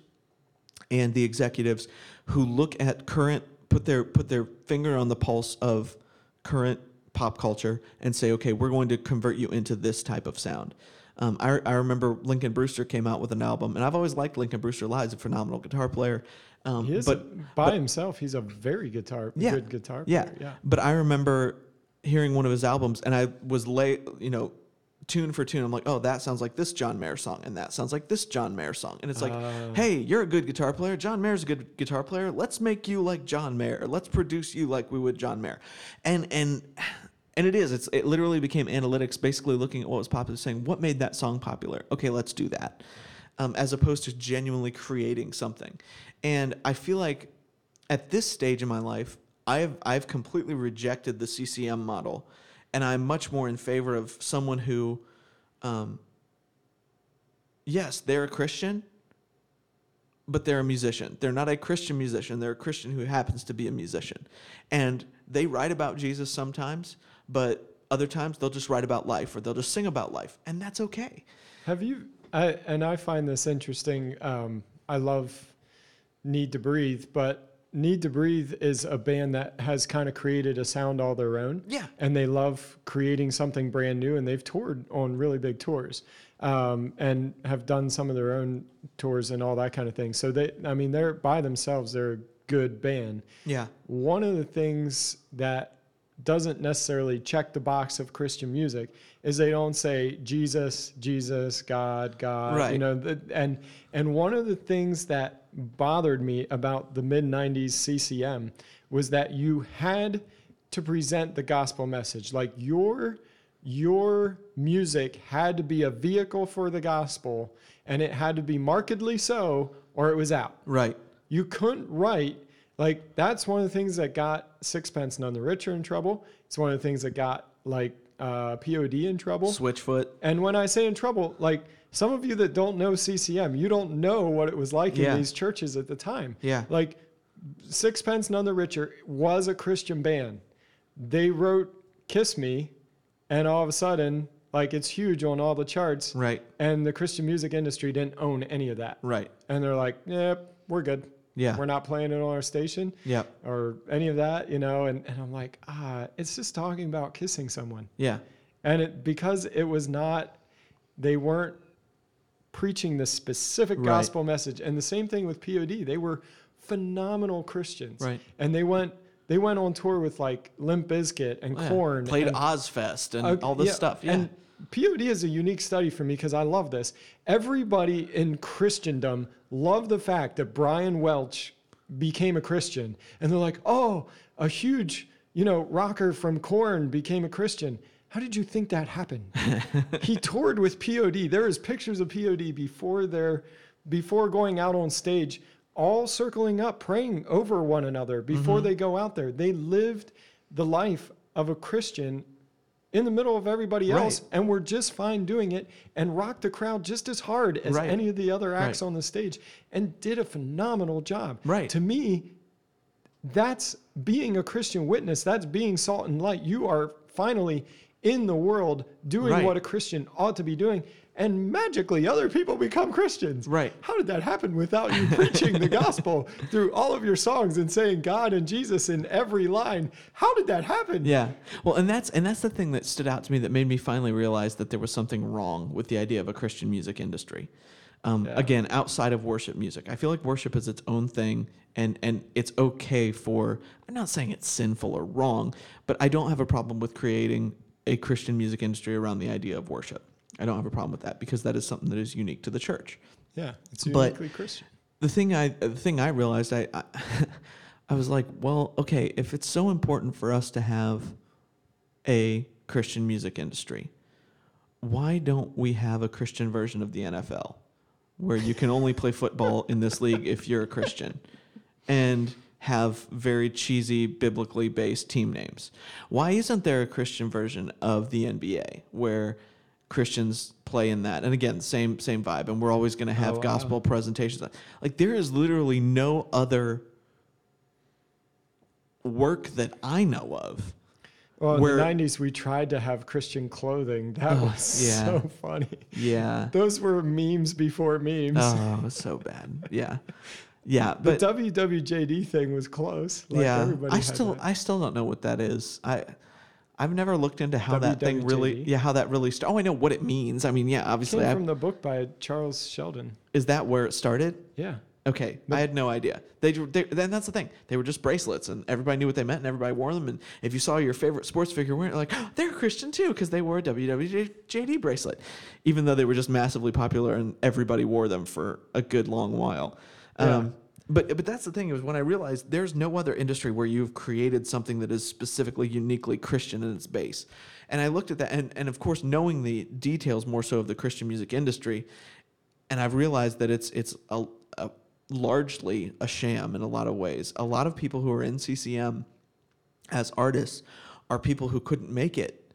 and the executives who look at current put their put their finger on the pulse of current pop culture and say, okay, we're going to convert you into this type of sound. Um, I, I remember Lincoln Brewster came out with an album, and I've always liked Lincoln Brewster live. He's a phenomenal guitar player. Um, He is but a- by himself. He's a very guitar, Yeah. good guitar player. yeah. Yeah. But I remember hearing one of his albums and I was late, you know, tune for tune. I'm like, oh, that sounds like this John Mayer song, and that sounds like this John Mayer song. And it's like, Oh. hey, you're a good guitar player. John Mayer's a good guitar player. Let's make you like John Mayer. Let's produce you like we would John Mayer. And and and it is. It's it literally became analytics, basically looking at what was popular, saying what made that song popular. Okay, let's do that. Um, as opposed to genuinely creating something. And I feel like at this stage in my life, I've I've completely rejected the CCM model, and I'm much more in favor of someone who, um, yes, they're a Christian, but they're a musician. They're not a Christian musician. They're a Christian who happens to be a musician, and they write about Jesus sometimes, but other times they'll just write about life or they'll just sing about life, and that's okay. Have you? I, and I find this interesting. Um, I love Need to Breathe, but Need to Breathe is a band that has kind of created a sound all their own. Yeah. And they love creating something brand new, and they've toured on really big tours. um, and have done some of their own tours and all that kind of thing. So they, I mean, they're by themselves, they're a good band. Yeah. One of the things that doesn't necessarily check the box of Christian music is they don't say Jesus, Jesus, God, God. right. You know, the, and and one of the things that bothered me about the mid '90s CCM was that you had to present the gospel message. Like your your music had to be a vehicle for the gospel, and it had to be markedly so, or it was out. Right. You couldn't write like that's one of the things that got Sixpence None the Richer in trouble. It's one of the things that got like uh, POD in trouble. Switchfoot. And when I say in trouble, like some of you that don't know CCM, you don't know what it was like Yeah. in these churches at the time. Yeah. Like Sixpence None the Richer was a Christian band. They wrote Kiss Me, and all of a sudden, like it's huge on all the charts. Right. And the Christian music industry didn't own any of that. Right. And they're like, yep, we're good. Yeah. We're not playing it on our station Yep. or any of that, you know. And, and I'm like, ah, it's just talking about kissing someone. Yeah. And it because it was not, they weren't preaching the specific Right. gospel message. And the same thing with POD. They were phenomenal Christians. Right. And they went they went on tour with like Limp Bizkit and Yeah. Korn. Played and, Ozzfest and Okay, all this yeah, stuff. Yeah. And POD is a unique study for me because I love this. Everybody in Christendom loved the fact that Brian Welch became a Christian. And they're like, oh, a huge, you know, rocker from Korn became a Christian. How did you think that happened? [laughs] he toured with POD. There is pictures of POD before their before going out on stage, all circling up, praying over one another before Mm-hmm. they go out there. They lived the life of a Christian in the middle of everybody Right. else and were just fine doing it and rocked the crowd just as hard as Right. any of the other acts Right. on the stage and did a phenomenal job. Right. To me, that's being a Christian witness. That's being salt and light. You are finally in the world doing Right. what a Christian ought to be doing. And magically, other people become Christians. Right. How did that happen without you preaching the [laughs] gospel through all of your songs and saying God and Jesus in every line? How did that happen? Yeah. Well, and that's and that's the thing that stood out to me that made me finally realize that there was something wrong with the idea of a Christian music industry. Um, Yeah. Again, outside of worship music, I feel like worship is its own thing, and and it's okay for. I'm not saying it's sinful or wrong, but I don't have a problem with creating a Christian music industry around the idea of worship. I don't have a problem with that because that is something that is unique to the church. Yeah. It's But- uniquely Christian. the thing I the thing I realized I, I [laughs] I was like, well, okay, if it's so important for us to have a Christian music industry, why don't we have a Christian version of the NFL where you can only play football in this league if you're a Christian and have very cheesy biblically based team names? Why isn't there a Christian version of the NBA where Christians play in that? And again, same same vibe and we're always going to have Oh, wow. gospel presentations. Like there is literally no other work that I know of. Well, in where- the 90s, we tried to have Christian clothing. That Oh, was yeah. so funny. Yeah. Those were memes before memes. Oh, it was so bad. Yeah. Yeah, the but WWJD thing was close. Like yeah, I still that. I still don't know what that is. I I've never looked into how that thing really yeah, how that really started. Oh, I know what it means. I mean, yeah, obviously came I, from the book by Charles Sheldon. is that where it started? Yeah. Okay, I had no idea. They, they then that's the thing. They were just bracelets, and everybody knew what they meant, and everybody wore them. And if you saw your favorite sports figure wearing, it, like oh, they're Christian too, because they wore a WWJD bracelet, even though they were just massively popular, and everybody wore them for a good long while. Um, but but that's the thing is when I realized there's no other industry where you've created something that is specifically uniquely Christian in its base. And I looked at that, and, and of course, knowing the details more so of the Christian music industry, and I've realized that it's it's a, a largely a sham in a lot of ways. A lot of people who are in CCM as artists are people who couldn't make it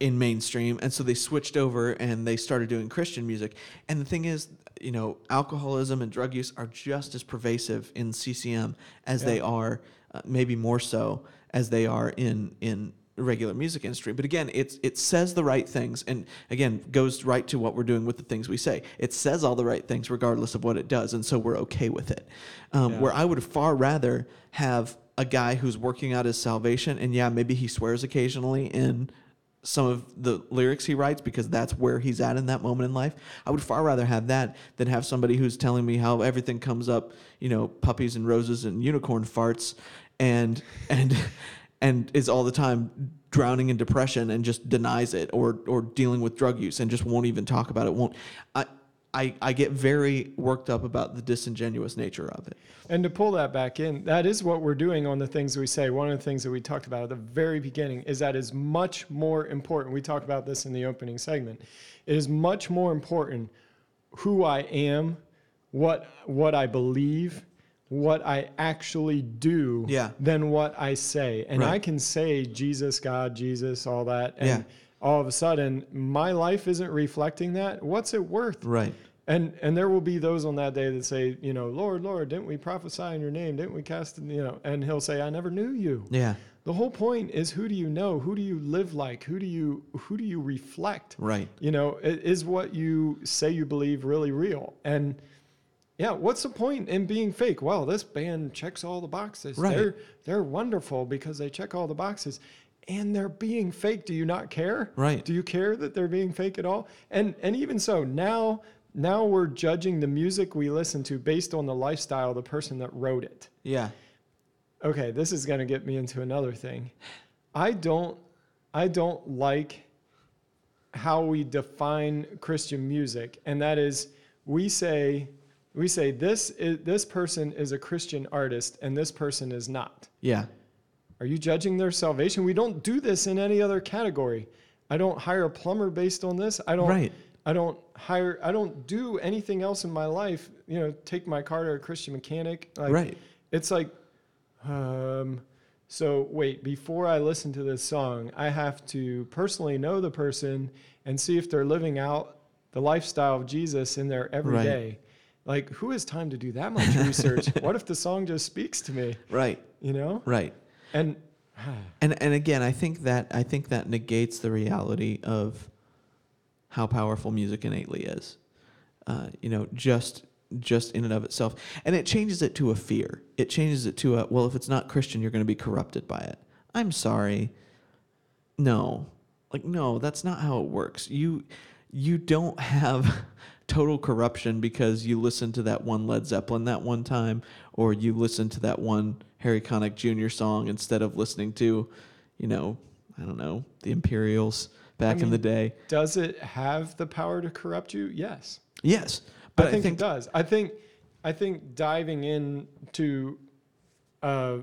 in mainstream and so they switched over and they started doing Christian music. And the thing is, you know, alcoholism and drug use are just as pervasive in CCM as they are uh, maybe more so as they are in in regular music industry. But again, it's it says the right things and again goes right to what we're doing with the things we say. It says all the right things regardless of what it does, and so we're okay with it. Um, Yeah. Where I would far rather have a guy who's working out his salvation, and yeah, maybe he swears occasionally in some of the lyrics he writes because that's where he's at in that moment in life. I would far rather have that than have somebody who's telling me how everything comes up, you know, puppies and roses and unicorn farts and [laughs] and and is all the time drowning in depression and just denies it or or dealing with drug use and just won't even talk about it. Won't I I, I get very worked up about the disingenuous nature of it. And to pull that back in, that is what we're doing on the things we say. One of the things that we talked about at the very beginning is that is much more important. We talked about this in the opening segment. It is much more important who I am, what what I believe, what I actually do Yeah. than what I say. And Right. I can say Jesus, God, Jesus, all that. And Yeah. all of a sudden my life isn't reflecting that. What's it worth? Right. And and there will be those on that day that say, you know, Lord, Lord, didn't we prophesy in your name? Didn't we cast, you know? And he'll say, I never knew you. Yeah. The whole point is, who do you know? Who do you live like? Who do you who do you reflect? Right. You know, is what you say you believe really real? And yeah, what's the point in being fake? Well, this band checks all the boxes. Right. They're they're wonderful because they check all the boxes. And they're being fake. Do you not care? Right. Do you care that they're being fake at all? And and even so, now now we're judging the music we listen to based on the lifestyle of the person that wrote it. Yeah. Okay, this is going to get me into another thing. I don't I don't like how we define Christian music and that is we say we say this is this person is a Christian artist and this person is not. Yeah. Are you judging their salvation? We don't do this in any other category. I don't hire a plumber based on this. I don't Right. I don't hire I don't do anything else in my life, you know, take my car to a Christian mechanic. Like Right. it's like um so wait, before I listen to this song, I have to personally know the person and see if they're living out the lifestyle of Jesus in their everyday. Right. Like who has time to do that much [laughs] research? what if the song just speaks to me, Right. you know? Right. And [sighs] And and again, I think that I think that negates the reality of how powerful music innately is. Uh, you know, just just in and of itself, and it changes it to a fear. It changes it to a well, if it's not Christian, you're going to be corrupted by it. I'm sorry. No, like no, that's not how it works. You you don't have [laughs] total corruption because you listen to that one Led Zeppelin that one time, or you listen to that one Harry Connick Jr. song instead of listening to, you know, I don't know, the Imperials back in the day. does it have the power to corrupt you? Yes. Yes, but I think, it does. I think I think diving into uh,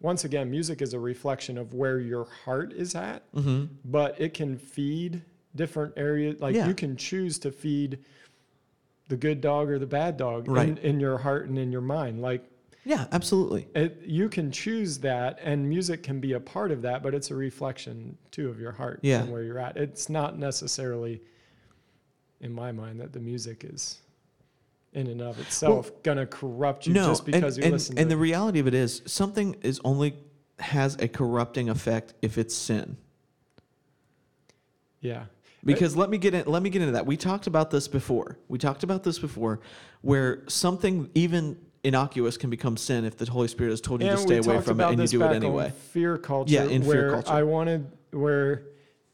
once again, music is a reflection of where your heart is at, hmm but it can feed different areas. Like Yeah. you can choose to feed the good dog or the bad dog in, in your heart and in your mind. Like Yeah, absolutely. it, you can choose that, and music can be a part of that, but it's a reflection too of your heart Yeah. and where you're at. It's not necessarily, in my mind, that the music is in and of itself gonna corrupt you no, just because and, you and, listen and to the reality of it is something is only has a corrupting effect if it's sin. yeah. Because let me get in, let me get into that. We talked about this before. We talked about this before, where something even innocuous can become sin if the Holy Spirit has told you and to stay away from it and you do it anyway. Fear culture. Yeah, in fear culture. I wanted where,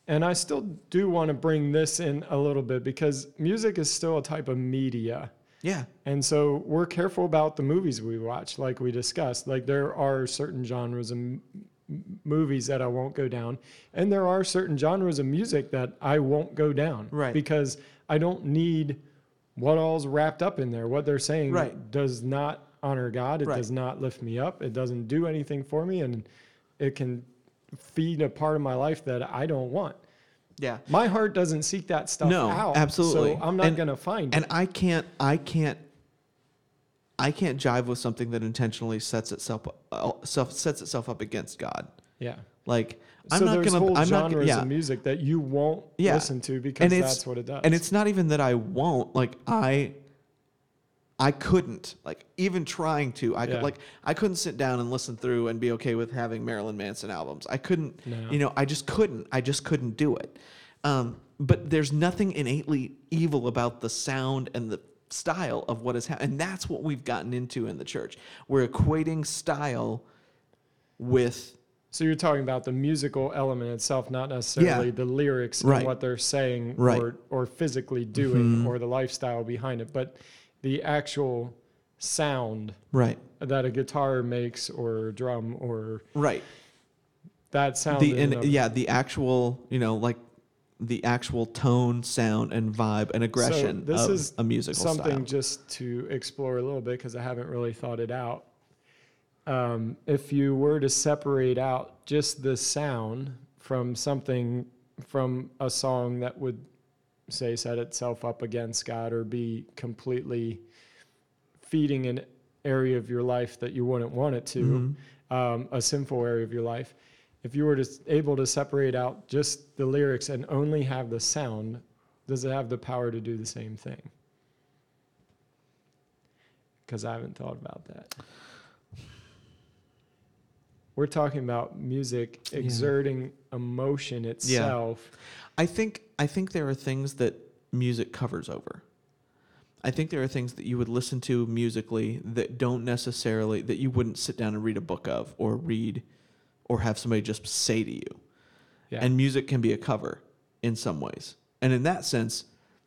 and I still do want to bring this in a little bit because music is still a type of media. Yeah, And so we're careful about the movies we watch, like we discussed. Like there are certain genres m- movies that I won't go down, and there are certain genres of music that I won't go down. Right. Because I don't need what all's wrapped up in there. What they're saying Right. does not honor God. It Right. does not lift me up. It doesn't do anything for me, and it can feed a part of my life that I don't want. yeah. My heart doesn't seek that stuff No, out. absolutely. So I'm not And- going to find And it. I can't, I can't, I can't jive with something that intentionally sets itself uh, self, sets itself up against God. Yeah. Like I'm so not there's gonna, whole I'm not, genres yeah. of music that you won't Yeah. listen to because that's what it does. And it's not even that I won't. Like I I couldn't. Like even trying to. I Yeah. could like I couldn't sit down and listen through and be okay with having Marilyn Manson albums. I couldn't No. you know, I just couldn't. I just couldn't do it. Um, but there's nothing innately evil about the sound and the style of what is happening. And that's what we've gotten into in the church. We're equating style with So you're talking about the musical element itself, not necessarily Yeah. the lyrics Right. and what they're saying Right. or, or physically doing Mhm. or the lifestyle behind it, but the actual sound Right. that a guitar makes or drum or Right. that sound. The and yeah, the actual, you know, like the actual tone, sound, and vibe and aggression this of is a musical something style. just to explore a little bit because I haven't really thought it out. Um, if you were to separate out just the sound from something from a song that would say set itself up against God or be completely feeding an area of your life that you wouldn't want it to, Mhm. um, a sinful area of your life. If you were to able to separate out just the lyrics and only have the sound, does it have the power to do the same thing? Because I haven't thought about that. We're talking about music Yeah. exerting emotion itself. Yeah. I think I think there are things that music covers over. I think there are things that you would listen to musically that don't necessarily that you wouldn't sit down and read a book of or read or have somebody just say to you. Yeah. And music can be a cover in some ways. And in that sense,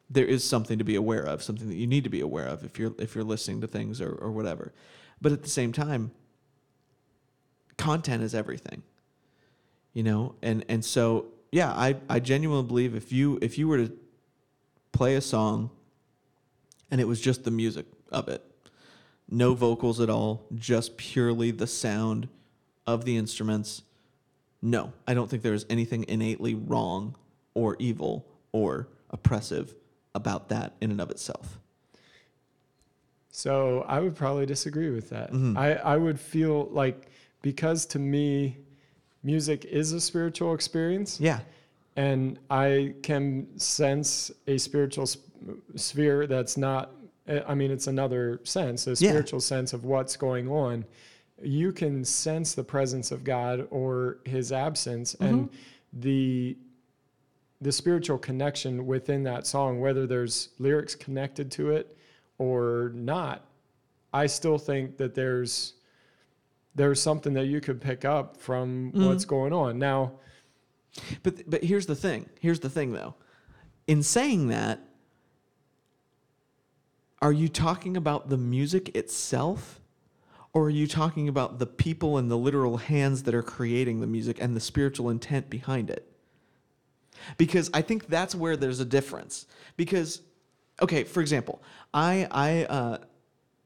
there is something to be aware of, something that you need to be aware of if you're if you're listening to things or, or whatever. But at the same time, content is everything. You know? And and so yeah, I, I genuinely believe if you if you were to play a song and it was just the music of it, no vocals at all, just purely the sound of the instruments, no, I don't think there is anything innately wrong or evil or oppressive about that in and of itself. So I would probably disagree with that. Mhm. I, I would feel like because to me, music is a spiritual experience, Yeah. and I can sense a spiritual s- sphere that's not. eh, I mean, it's another sense, a Yeah. spiritual sense of what's going on. You can sense the presence of God or His absence, and the the spiritual connection within that song, whether there's lyrics connected to it or not, I still think that there's there's something that you could pick up from what's going on. Now, But but here's the thing. Here's the thing though. In saying that, are you talking about the music itself? Or are you talking about the people and the literal hands that are creating the music and the spiritual intent behind it? Because I think that's where there's a difference. Because, okay, for example, I I uh,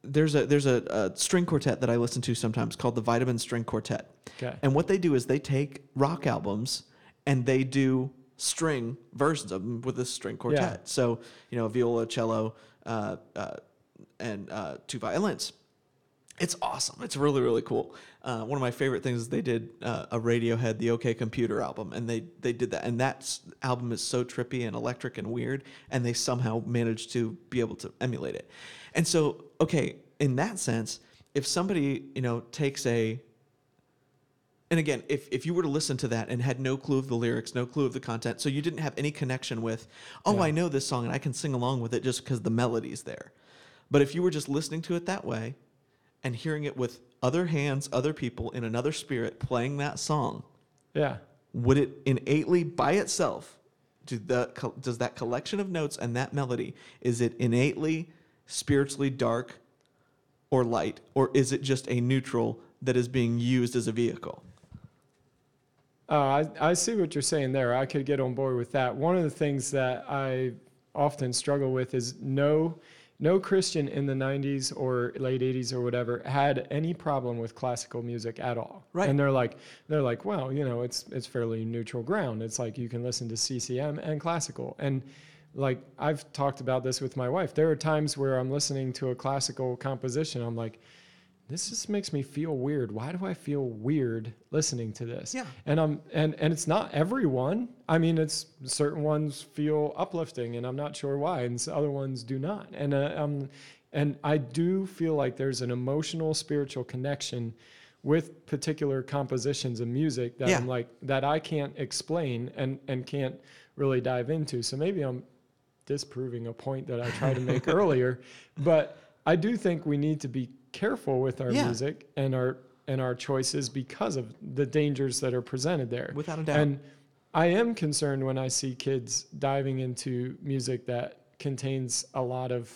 there's a there's a, a string quartet that I listen to sometimes called the Vitamin String Quartet. okay, And what they do is they take rock albums and they do string versions of them with this string quartet. Yeah. So, you know, viola, cello, uh, uh, and uh, two violins. It's awesome. It's really, really cool. Uh, one of my favorite things is they did uh, a Radiohead, the OK Computer album, and they they did that. And that album is so trippy and electric and weird, and they somehow managed to be able to emulate it. And so, okay, in that sense, if somebody you know takes a and again, if, if you were to listen to that and had no clue of the lyrics, no clue of the content, so you didn't have any connection with, oh, Yeah. I know this song and I can sing along with it just because the melody's there. But if you were just listening to it that way and hearing it with other hands, other people in another spirit playing that song, yeah, would it innately by itself, do the, does that collection of notes and that melody, is it innately spiritually dark or light? Or is it just a neutral that is being used as a vehicle? Uh, I, I see what you're saying there. I could get on board with that. One of the things that I often struggle with is no, no Christian in the 90s or late 80s or whatever had any problem with classical music at all. Right. And they're like, they're like, well, you know, it's it's fairly neutral ground. It's like you can listen to CCM and classical. And like I've talked about this with my wife. There are times where I'm listening to a classical composition. I'm like, this just makes me feel weird. Why do I feel weird listening to this? Yeah. And I'm and and it's not everyone. I mean, it's certain ones feel uplifting, and I'm not sure why, and other ones do not. And uh, um, and I do feel like there's an emotional, spiritual connection with particular compositions of music that Yeah. I'm like that I can't explain and and can't really dive into. So maybe I'm disproving a point that I tried to make [laughs] earlier, but I do think we need to be careful with our Yeah. music and our and our choices because of the dangers that are presented there. Without a doubt. And I am concerned when I see kids diving into music that contains a lot of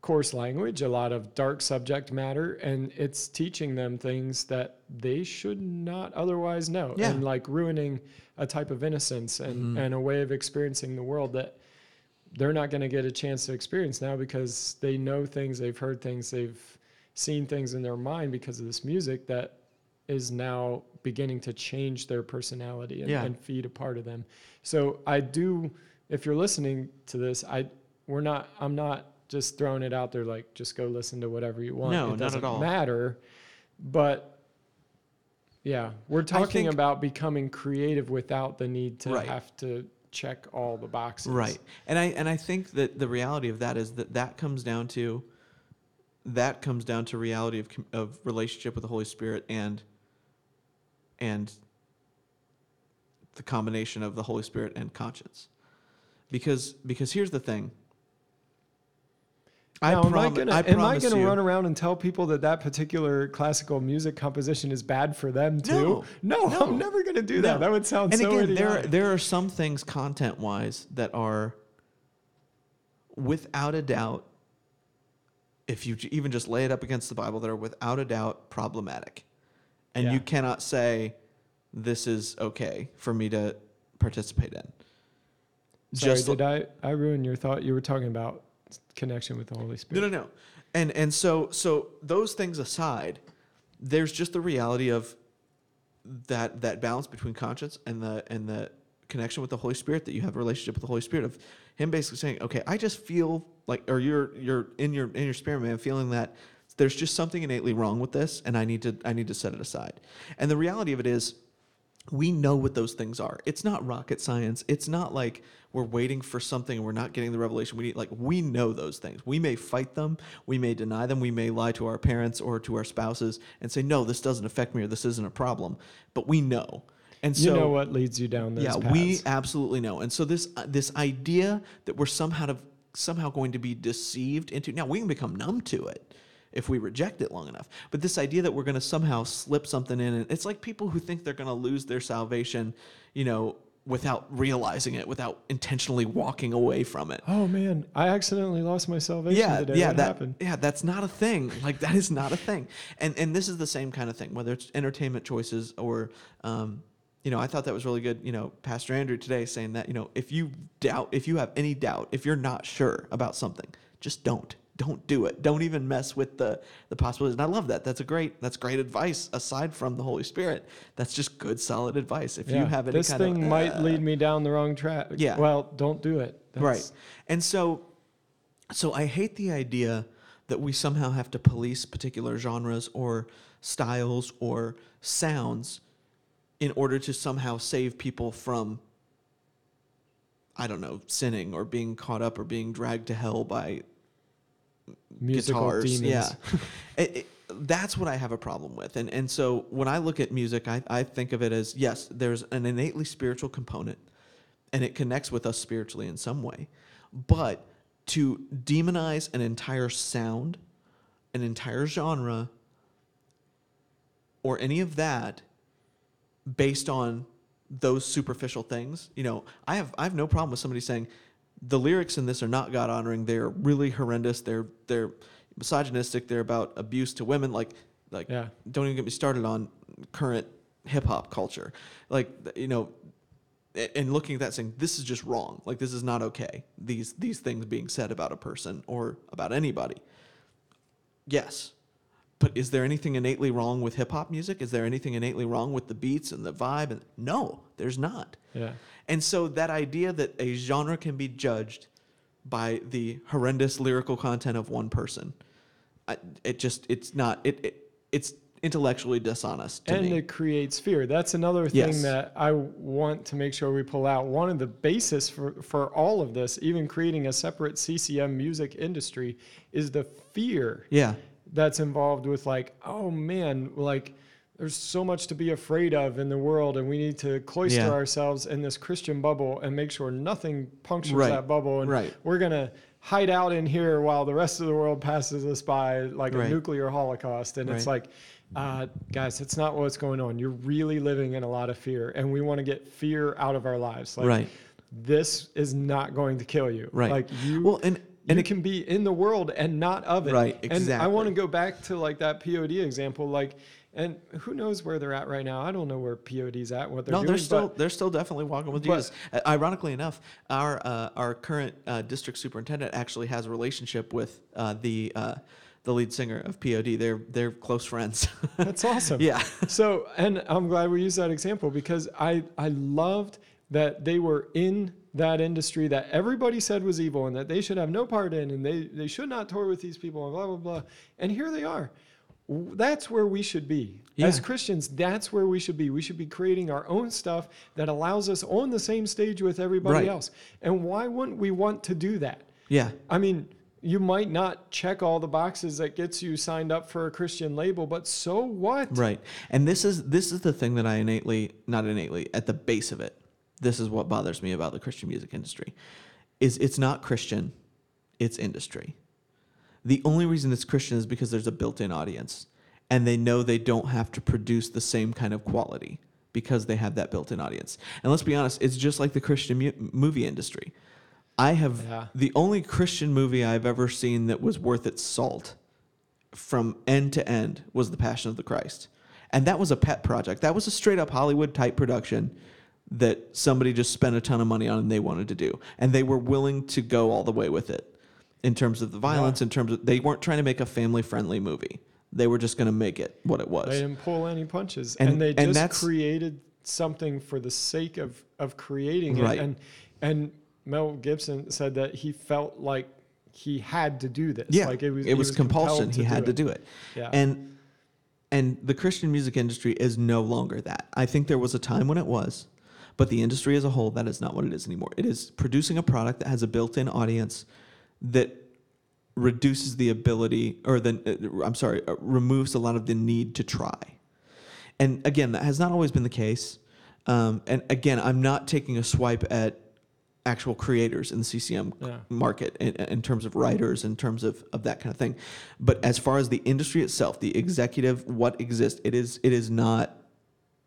coarse language, a lot of dark subject matter, and it's teaching them things that they should not otherwise know. Yeah. And like ruining a type of innocence and, Mhm. and a way of experiencing the world that they're not going to get a chance to experience now because they know things, they've heard things, they've seen things in their mind because of this music that is now beginning to change their personality and, Yeah. and feed a part of them. So I do, if you're listening to this, I we're not, I'm not just throwing it out there like just go listen to whatever you want. No, it not at doesn't all. matter. But yeah, we're talking think- about becoming creative without the need to Right. have to check all the boxes. Right. And I and I think that the reality of that is that that comes down to that comes down to reality of of relationship with the Holy Spirit and and the combination of the Holy Spirit and conscience. Because because here's the thing. I, Now, am I gonna I am I gonna run around and tell people that that particular classical music composition is bad for them too? No. no, No. I'm never gonna do that. No. That would sound and so again, there idiotic. there are some things content wise that are without a doubt if you even just lay it up against the bible that are without a doubt problematic and Yeah. you cannot say this is okay for me to participate in Sorry, just did I I ruin your thought? You were talking about connection with the Holy Spirit. no no no and and so so those things aside there's just the reality of that that balance between conscience and the and the connection with the Holy Spirit that you have a relationship with the Holy Spirit of him basically saying, okay, I just feel like, or you're you're in your in your spirit man feeling that there's just something innately wrong with this, and I need to I need to set it aside. And the reality of it is, we know what those things are. It's not rocket science. It's not like we're waiting for something and we're not getting the revelation we need. Like we know those things. We may fight them, we may deny them, we may lie to our parents or to our spouses and say, "No, this doesn't affect me or this isn't a problem." But we know. And so you know what leads you down those yeah, paths. we absolutely know. And so this uh, this idea that we're somehow to, somehow going to be deceived into now we can become numb to it if we reject it long enough. But this idea that we're going to somehow slip something in and it's like people who think they're going to lose their salvation, you know, without realizing it, without intentionally walking away from it. Oh man, I accidentally lost my salvation Yeah, today. yeah, what that, happened? yeah, that's not a thing. Like that is not a thing. And and this is the same kind of thing, whether it's entertainment choices or, um, you know, I thought that was really good. You know, Pastor Andrew today saying that you know if you doubt, if you have any doubt, if you're not sure about something, just don't. Don't do it. Don't even mess with the the possibilities. And I love that. That's a great. That's great advice. Aside from the Holy Spirit, that's just good, solid advice. If you have any this thing of, might uh, lead me down the wrong track. Yeah. Well, don't do it. right and so so i hate the idea that we somehow have to police particular genres or styles or sounds in order to somehow save people from i don't know sinning or being caught up or being dragged to hell by Musical guitars. demons. Yeah, [laughs] It- it- that's what I have a problem with. And and so when I look at music, I, I think of it as yes, there's an innately spiritual component, and it connects with us spiritually in some way. But to demonize an entire sound, an entire genre, or any of that based on those superficial things, you know, I have I have no problem with somebody saying the lyrics in this are not God honoring. They're really horrendous. They're they're misogynistic. They're about abuse to women. Like like Yeah. don't even get me started on current hip hop culture. Like you know, and looking at that saying this is just wrong. Like this is not okay. These these things being said about a person or about anybody. Yes. But is there anything innately wrong with hip hop music? Is there anything innately wrong with the beats and the vibe? And no, there's not. Yeah. And so that idea that a genre can be judged by the horrendous lyrical content of one person, I, it just it's not it, it it's intellectually dishonest to and me. it creates fear. That's another thing Yes. that I want to make sure we pull out. One of the basis for, for all of this, even creating a separate CCM music industry, is the fear yeah, that's involved with like, oh man, like there's so much to be afraid of in the world, and we need to cloister Yeah. ourselves in this Christian bubble and make sure nothing punctures Right. that bubble. And Right. we're gonna hide out in here while the rest of the world passes us by like Right. a nuclear holocaust. And it's like, uh, guys, it's not what's going on. You're really living in a lot of fear, and we want to get fear out of our lives. Like, Right. This is not going to kill you. Right. Like you. Well, and and it can be in the world and not of it. Right, Exactly. And I want to go back to like that POD example. Like, and who knows where they're at right now? I don't know where POD's at, what they're no, doing. they're still but they're still definitely walking with but- Jesus. Uh, ironically enough, our uh, our current uh, district superintendent actually has a relationship with uh, the uh, the lead singer of POD. They're they're close friends. [laughs] that's awesome. yeah, [laughs] So, and I'm glad we used that example because I I loved that they were in that industry that everybody said was evil and that they should have no part in and they they should not tour with these people and blah blah blah. And here they are. That's where we should be. As Christians, that's where we should be. We should be creating our own stuff that allows us on the same stage with everybody Right. else. And why wouldn't we want to do that? yeah, I mean, you might not check all the boxes that gets you signed up for a Christian label, but so what? right. And this is this is the thing that I innately, not innately, at the base of it, this is what bothers me about the Christian music industry, is it's not Christian, it's industry. The only reason it's Christian is because there's a built-in audience, and they know they don't have to produce the same kind of quality because they have that built-in audience. And let's be honest, it's just like the Christian mu- movie industry. I have Yeah. the only Christian movie I've ever seen that was worth its salt from end to end was The Passion of the Christ. And that was a pet project. That was a straight up Hollywood type production that somebody just spent a ton of money on and they wanted to do. And they were willing to go all the way with it in terms of the violence, in terms of they weren't trying to make a family friendly movie. They were just going to make it what it was. They didn't pull any punches, And- and, they and just created something for the sake of of creating Right. it. And and Mel Gibson said that he felt like he had to do this. Yeah, like it was it was, compulsion. He had to do it. Yeah, And and the Christian music industry is no longer that. I think there was a time when it was, but the industry as a whole, that is not what it is anymore. It is producing a product that has a built-in audience that reduces the ability, or the uh, I'm sorry, uh, removes a lot of the need to try. And again, that has not always been the case. Um, and again, I'm not taking a swipe at actual creators in the CCM Yeah. market in, in terms of writers, in terms of, of that kind of thing. But as far as the industry itself, the executive, what exists, it is it is not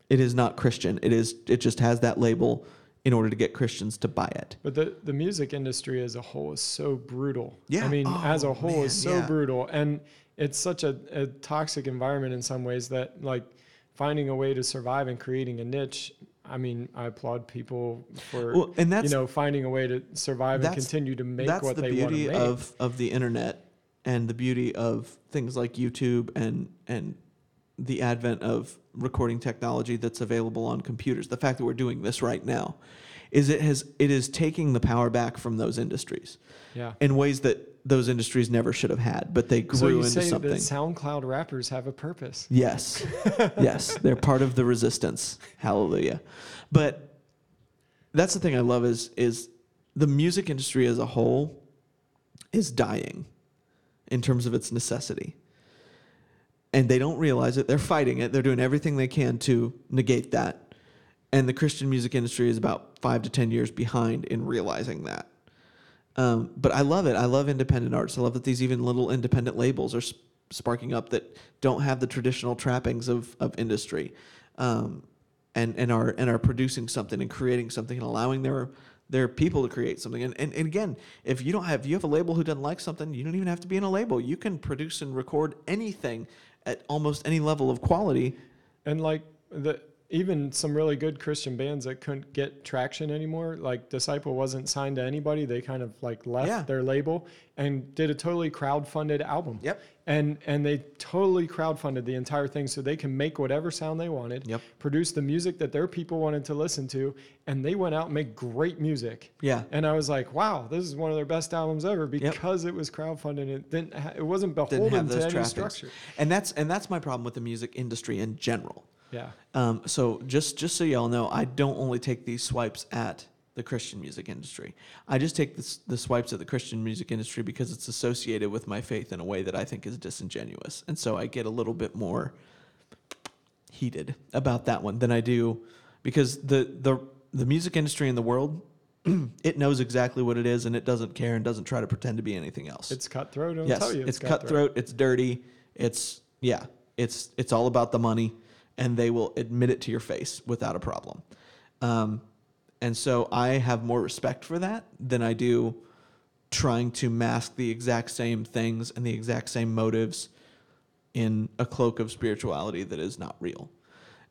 it is not Christian. It is it just has that label in order to get Christians to buy it. But the, the music industry as a whole is so brutal. Yeah. I mean, Oh, as a oh, whole, man, is so yeah. brutal. And it's such a, a toxic environment in some ways that, like, finding a way to survive and creating a niche. I mean, I applaud people for, Well, and that's you know, finding a way to survive and continue to make that's what the they want to beauty make. of of the internet and the beauty of things like YouTube and and the advent of recording technology that's available on computers. The fact that we're doing this right now is it has it is taking the power back from those industries yeah. in ways that those industries never should have had, but they grew So you into say something. that SoundCloud rappers have a purpose. Yes. [laughs] yes. They're part of the resistance. Hallelujah. But that's the thing I love is is the music industry as a whole is dying in terms of its necessity. And they don't realize it. They're fighting it. They're doing everything they can to negate that. And the Christian music industry is about five to 10 years behind in realizing that. Um, but I love it. I love independent arts. I love that these even little independent labels are sp- sparking up that don't have the traditional trappings of, of industry, um, and and are and are producing something and creating something and allowing their their people to create something. And, and and again, if you don't have you have a label who doesn't like something, you don't even have to be in a label. You can produce and record anything at almost any level of quality. And like the even some really good Christian bands that couldn't get traction anymore, like Disciple wasn't signed to anybody. They kind of like left Yeah. their label and did a totally crowd-funded album. Yep. And and they totally crowd-funded the entire thing so they can make whatever sound they wanted, Yep. produce the music that their people wanted to listen to, and they went out and made great music. Yeah. And I was like, wow, this is one of their best albums ever because it was crowdfunded. It didn't. Ha- it wasn't beholden to any trappings. structure. And that's and that's my problem with the music industry in general. Yeah. Um, so just just so y'all know, I don't only take these swipes at the Christian music industry. I just take this, the swipes at the Christian music industry because it's associated with my faith in a way that I think is disingenuous, and so I get a little bit more heated about that one than I do because the the the music industry in the world [clears throat] it knows exactly what it is and it doesn't care and doesn't try to pretend to be anything else. It's cutthroat. It'll yes, tell you it's, cutthroat. It's dirty. It's yeah. It's it's all about the money, and they will admit it to your face without a problem. Um, and so I have more respect for that than I do trying to mask the exact same things and the exact same motives in a cloak of spirituality that is not real.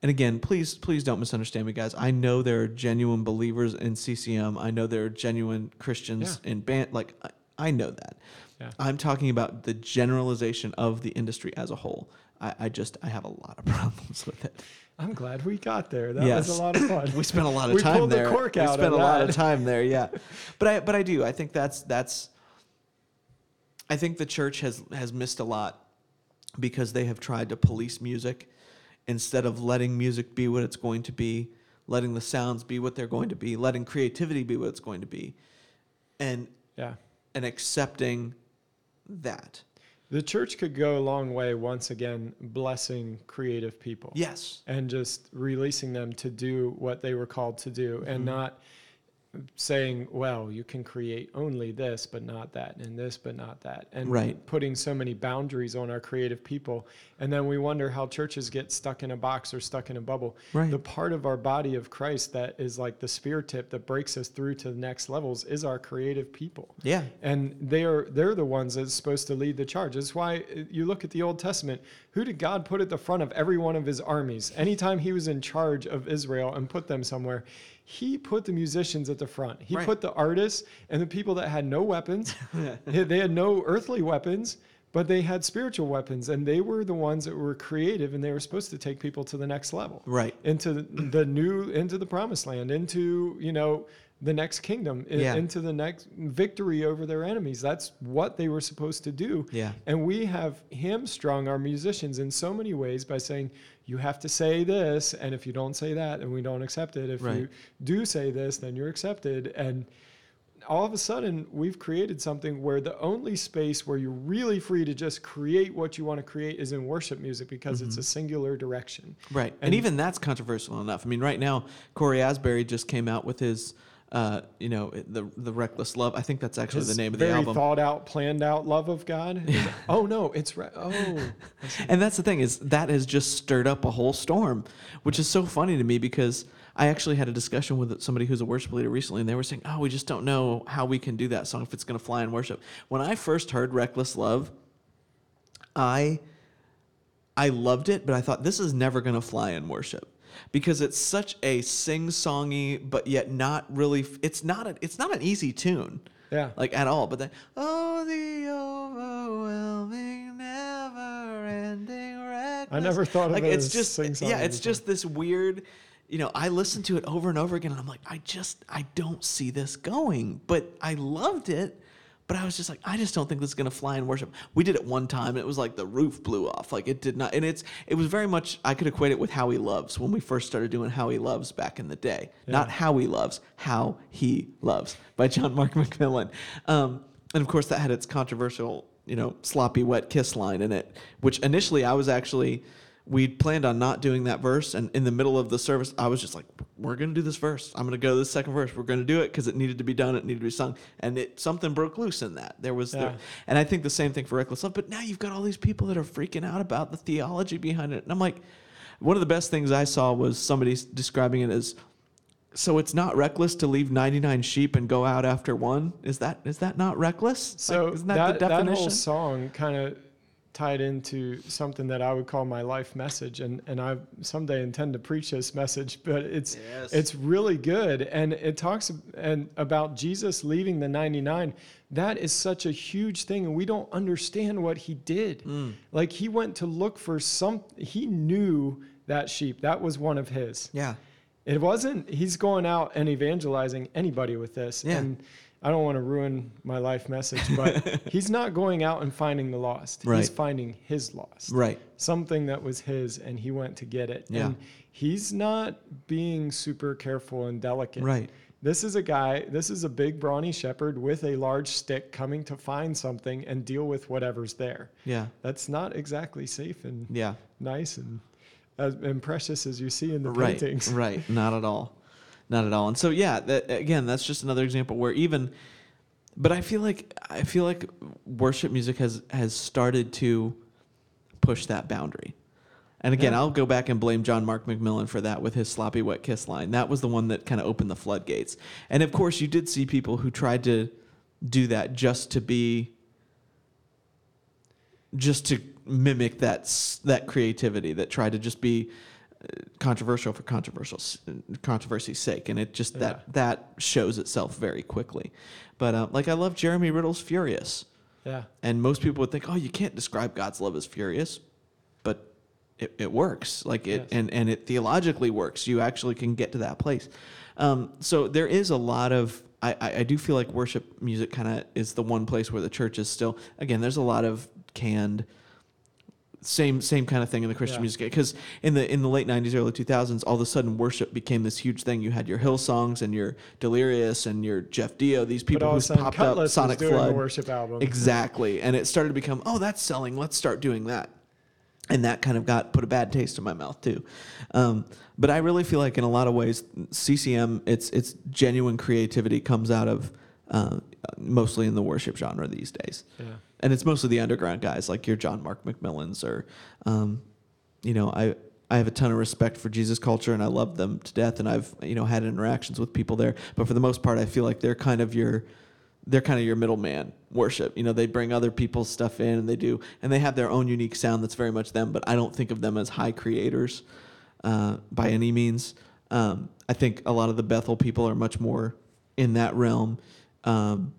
And again, please, please don't misunderstand me, guys. I know there are genuine believers in CCM. I know there are genuine Christians in band. Like I, I know that. Yeah. I'm talking about the generalization of the industry as a whole. I, I just I have a lot of [laughs] problems with it. I'm glad we got there. That Yes. was a lot of fun. [laughs] We spent a lot of time there. We time pulled the we spent a lot of time there, yeah. [laughs] But I but I do. I think that's that's I think the church has has missed a lot because they have tried to police music instead of letting music be what it's going to be, letting the sounds be what they're going to be, letting creativity be what it's going to be. And yeah. and accepting that. The church could go a long way once again blessing creative people. Yes. and just releasing them to do what they were called to do and Mhm. not saying well you can create only this but not that and this but not that and Right. putting so many boundaries on our creative people and then we wonder how churches get stuck in a box or stuck in a bubble Right. the part of our body of christ that is like the spear tip that breaks us through to the next levels is our creative people Yeah. and they are they're the ones that's supposed to lead the charge. That's why uh, you look at the Old Testament. Who did God put at the front of every one of His armies? Anytime He was in charge of Israel and put them somewhere, He put the musicians at the front. He Right. put the artists and the people that had no weapons. [laughs] they had no earthly weapons, but they had spiritual weapons, and they were the ones that were creative, and they were supposed to take people to the next level Right. into the, the new into the promised land into you know the next kingdom Yeah. into the next victory over their enemies that's what they were supposed to do Yeah. and we have hamstrung our musicians in so many ways by saying you have to say this and if you don't say that and we don't accept it if you do say this then you're accepted and all of a sudden we've created something where the only space where you're really free to just create what you want to create is in worship music because it's a mm-hmm. singular direction Right. And, And- even that's controversial enough. I mean, right now, Cory Asbury just came out with his, uh, you know, the the Reckless Love. I think that's actually His the name of the very album. thought out, planned out love of God. [laughs] [laughs] oh no, it's re- oh And that's the thing is that has just stirred up a whole storm, which is so funny to me because I actually had a discussion with somebody who's a worship leader recently, and they were saying, "Oh, we just don't know how we can do that song if it's going to fly in worship." When I first heard "Reckless Love," I I loved it, but I thought this is never going to fly in worship because it's such a sing-songy, but yet not really. It's not a, It's not an easy tune yeah. like at all. But then, oh, the overwhelming, never-ending reckless. I never thought of like it it's just yeah, it's just this weird. You know, I listened to it over and over again, and I'm like, I just I don't see this going. But I loved it. But I was just like, I just don't think this is gonna fly in worship. We did it one time, and it was like the roof blew off. Like it did not, and it's it was very much. I could equate it with How He Loves when we first started doing How He Loves back in the day. Not How He Loves, How He Loves by John Mark McMillan. Um, and of course, that had its controversial, you know, sloppy wet kiss line in it, which initially I was actually, we'd planned on not doing that verse. And in the middle of the service, I was just like, we're going to do this verse. I'm going to go to the second verse. We're going to do it because it needed to be done. It needed to be sung. And it something broke loose in that. There was, Yeah. the, and I think the same thing for Reckless Love. But now you've got all these people that are freaking out about the theology behind it. And I'm like, one of the best things I saw was somebody describing it as so it's not reckless to leave 99 sheep and go out after one is that is that not reckless So Like, isn't that, that, the that definition whole song kind of tied into something that I would call my life message, and and I someday intend to preach this message, but it's Yes. it's really good, and it talks and about Jesus leaving the 99. That is such a huge thing, and we don't understand what he did. Mm. Like he went to look for some. He knew that sheep. That was one of his. yeah It wasn't. He's going out and evangelizing anybody with this. Yeah. And I don't want to ruin my life message, but [laughs] he's not going out and finding the lost. Right. He's finding his lost. right Something that was his, and he went to get it. Yeah. And he's not being super careful and delicate. right This is a guy, this is a big brawny shepherd with a large stick coming to find something and deal with whatever's there. yeah That's not exactly safe and yeah nice and as and precious as you see in the right, paintings. Right, not at all, not at all. And so yeah, that, again, that's just another example where even, but I feel like I feel like worship music has has started to push that boundary. And again, Yeah. I'll go back and blame John Mark McMillan for that with his sloppy wet kiss line. That was the one that kind of opened the floodgates. And of course, you did see people who tried to do that just to be just to mimic that that creativity that tried to just be controversial for controversial controversy's sake and it just Yeah. that that shows itself very quickly but uh, like i love jeremy riddle's furious Yeah. and most people would think oh you can't describe god's love as furious but it, it works like it Yes. and and it theologically works you actually can get to that place um, so there is a lot of I, I I do feel like worship music kind of is the one place where the church is still again there's a lot of canned same same kind of thing in the Christian Yeah. music because in the in the late '90s, early 2000s, all of a sudden worship became this huge thing. You had your Hillsongs and your Delirious and your Jeff Deyo, these people who popped Kutless up, Sonic Flood, a worship album. exactly, and it started to become oh that's selling, let's start doing that, and that kind of got put a bad taste in my mouth too. Um, but I really feel like in a lot of ways, CCM its its genuine creativity comes out of uh, mostly in the worship genre these days Yeah. And it's mostly the underground guys like your John Mark McMillans or, um, you know, I I have a ton of respect for Jesus culture and I love them to death and I've you know had interactions with people there, but for the most part I feel like they're kind of your they're kind of your middleman worship. You know, they bring other people's stuff in and they do and they have their own unique sound that's very much them, but I don't think of them as high creators uh, by any means. Um, I think a lot of the Bethel people are much more in that realm. Um,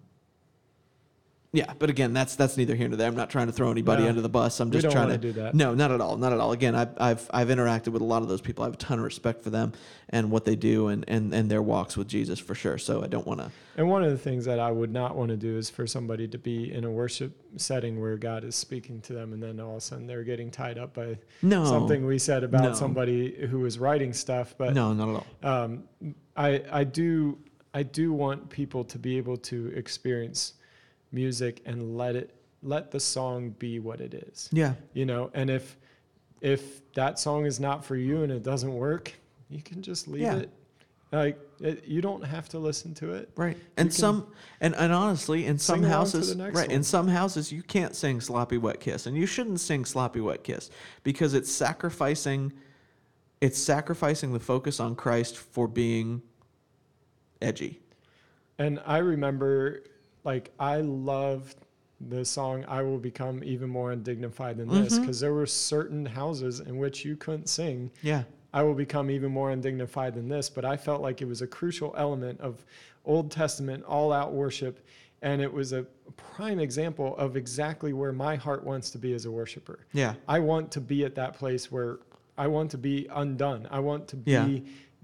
yeah, but again, that's that's neither here nor there. I'm not trying to throw anybody No. under the bus. I'm We just don't trying to wanna do that. No, not at all, not at all. Again, I've I've I've interacted with a lot of those people. I have a ton of respect for them and what they do and and and their walks with Jesus for sure. So I don't want to. And one of the things that I would not want to do is for somebody to be in a worship setting where God is speaking to them and then all of a sudden they're getting tied up by No, something we said about No. somebody who was writing stuff. But no, not at all. um, I I do I do want people to be able to experience music and let it let the song be what it is. Yeah, You know, and if if that song is not for you and it doesn't work, you can just leave Yeah. it. Like it, you don't have to listen to it. right. And some and and honestly, in some sing along to houses, right, in some houses you can't sing "Sloppy Wet Kiss," and you shouldn't sing "Sloppy Wet Kiss" because it's sacrificing. It's sacrificing the focus on Christ for being edgy. And I remember, like, I love the song "I Will Become Even More Undignified Than This" Mhm. because there were certain houses in which you couldn't sing Yeah. I will become even more undignified than this. But I felt like it was a crucial element of Old Testament all out worship. And it was a prime example of exactly where my heart wants to be as a worshiper. Yeah. I want to be at that place where I want to be undone. I want to be Yeah.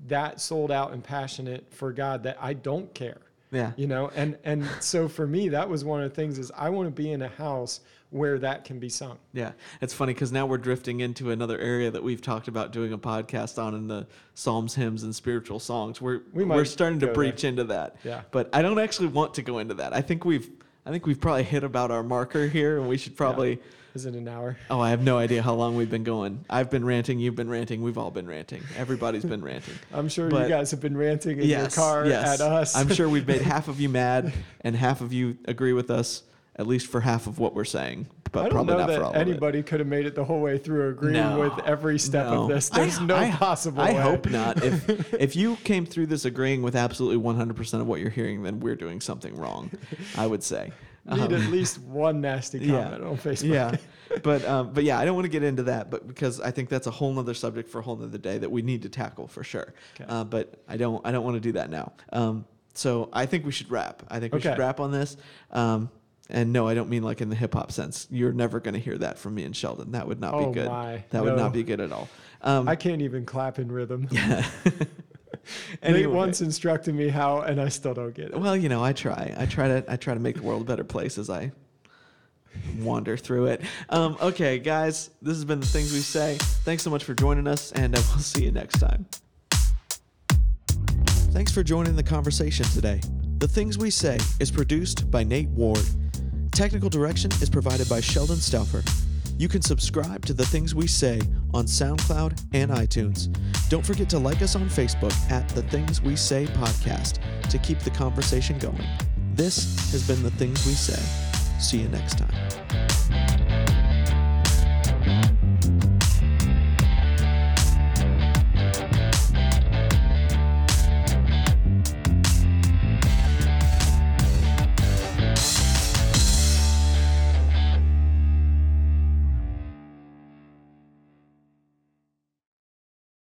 that sold out and passionate for God that I don't care. Yeah. You know, and and so for me that was one of the things is I want to be in a house where that can be sung. Yeah, it's funny because now we're drifting into another area that we've talked about doing a podcast on in the Psalms, hymns, and spiritual songs. We're We are starting to breach into that. Yeah. but I don't actually want to go into that. I think we've I think we've probably hit about our marker here, and we should probably. Is it an hour? Oh, I have no idea how long we've been going. I've been ranting. You've been ranting. We've all been ranting. Everybody's been ranting. [laughs] I'm sure But- you guys have been ranting in yes, your car yes. at us. I'm sure we've made [laughs] half of you mad, and half of you agree with us, at least for half of what we're saying. But I don't probably know not for that all of it. anybody could have made it the whole way through agreeing No, with every step no. of this. I- There's no I- possible I way. hope not. If [laughs] if you came through this agreeing with absolutely 100% of what you're hearing, then we're doing something wrong. I would say. Need Um, at least one nasty [laughs] yeah. comment on Facebook. yeah, [laughs] but um, but yeah, I don't want to get into that, but because I think that's a whole other subject for a whole other day that we need to tackle for sure. Okay. Uh, but I don't I don't want to do that now. Um, so I think we should wrap. I think we should wrap on this. Um, and no, I don't mean like in the hip hop sense. You're never going to hear that from me and Sheldon. That would not Oh be good. my, That would not be good at all. Um, I can't even clap in rhythm. [laughs] yeah. [laughs] Nate Anyway. once instructed me how, and I still don't get it. Well, you know, I try. I try to. I try to make the world a better place as I wander through it. Um, okay, guys, this has been the things we say. Thanks so much for joining us, and uh, we'll see you next time. Thanks for joining the conversation today. The Things We Say is produced by Nate Ward. Technical direction is provided by Sheldon Stauffer. You can subscribe to The Things We Say on SoundCloud and iTunes. Don't forget to like us on Facebook at The Things We Say Podcast to keep the conversation going. This has been The Things We Say. See you next time.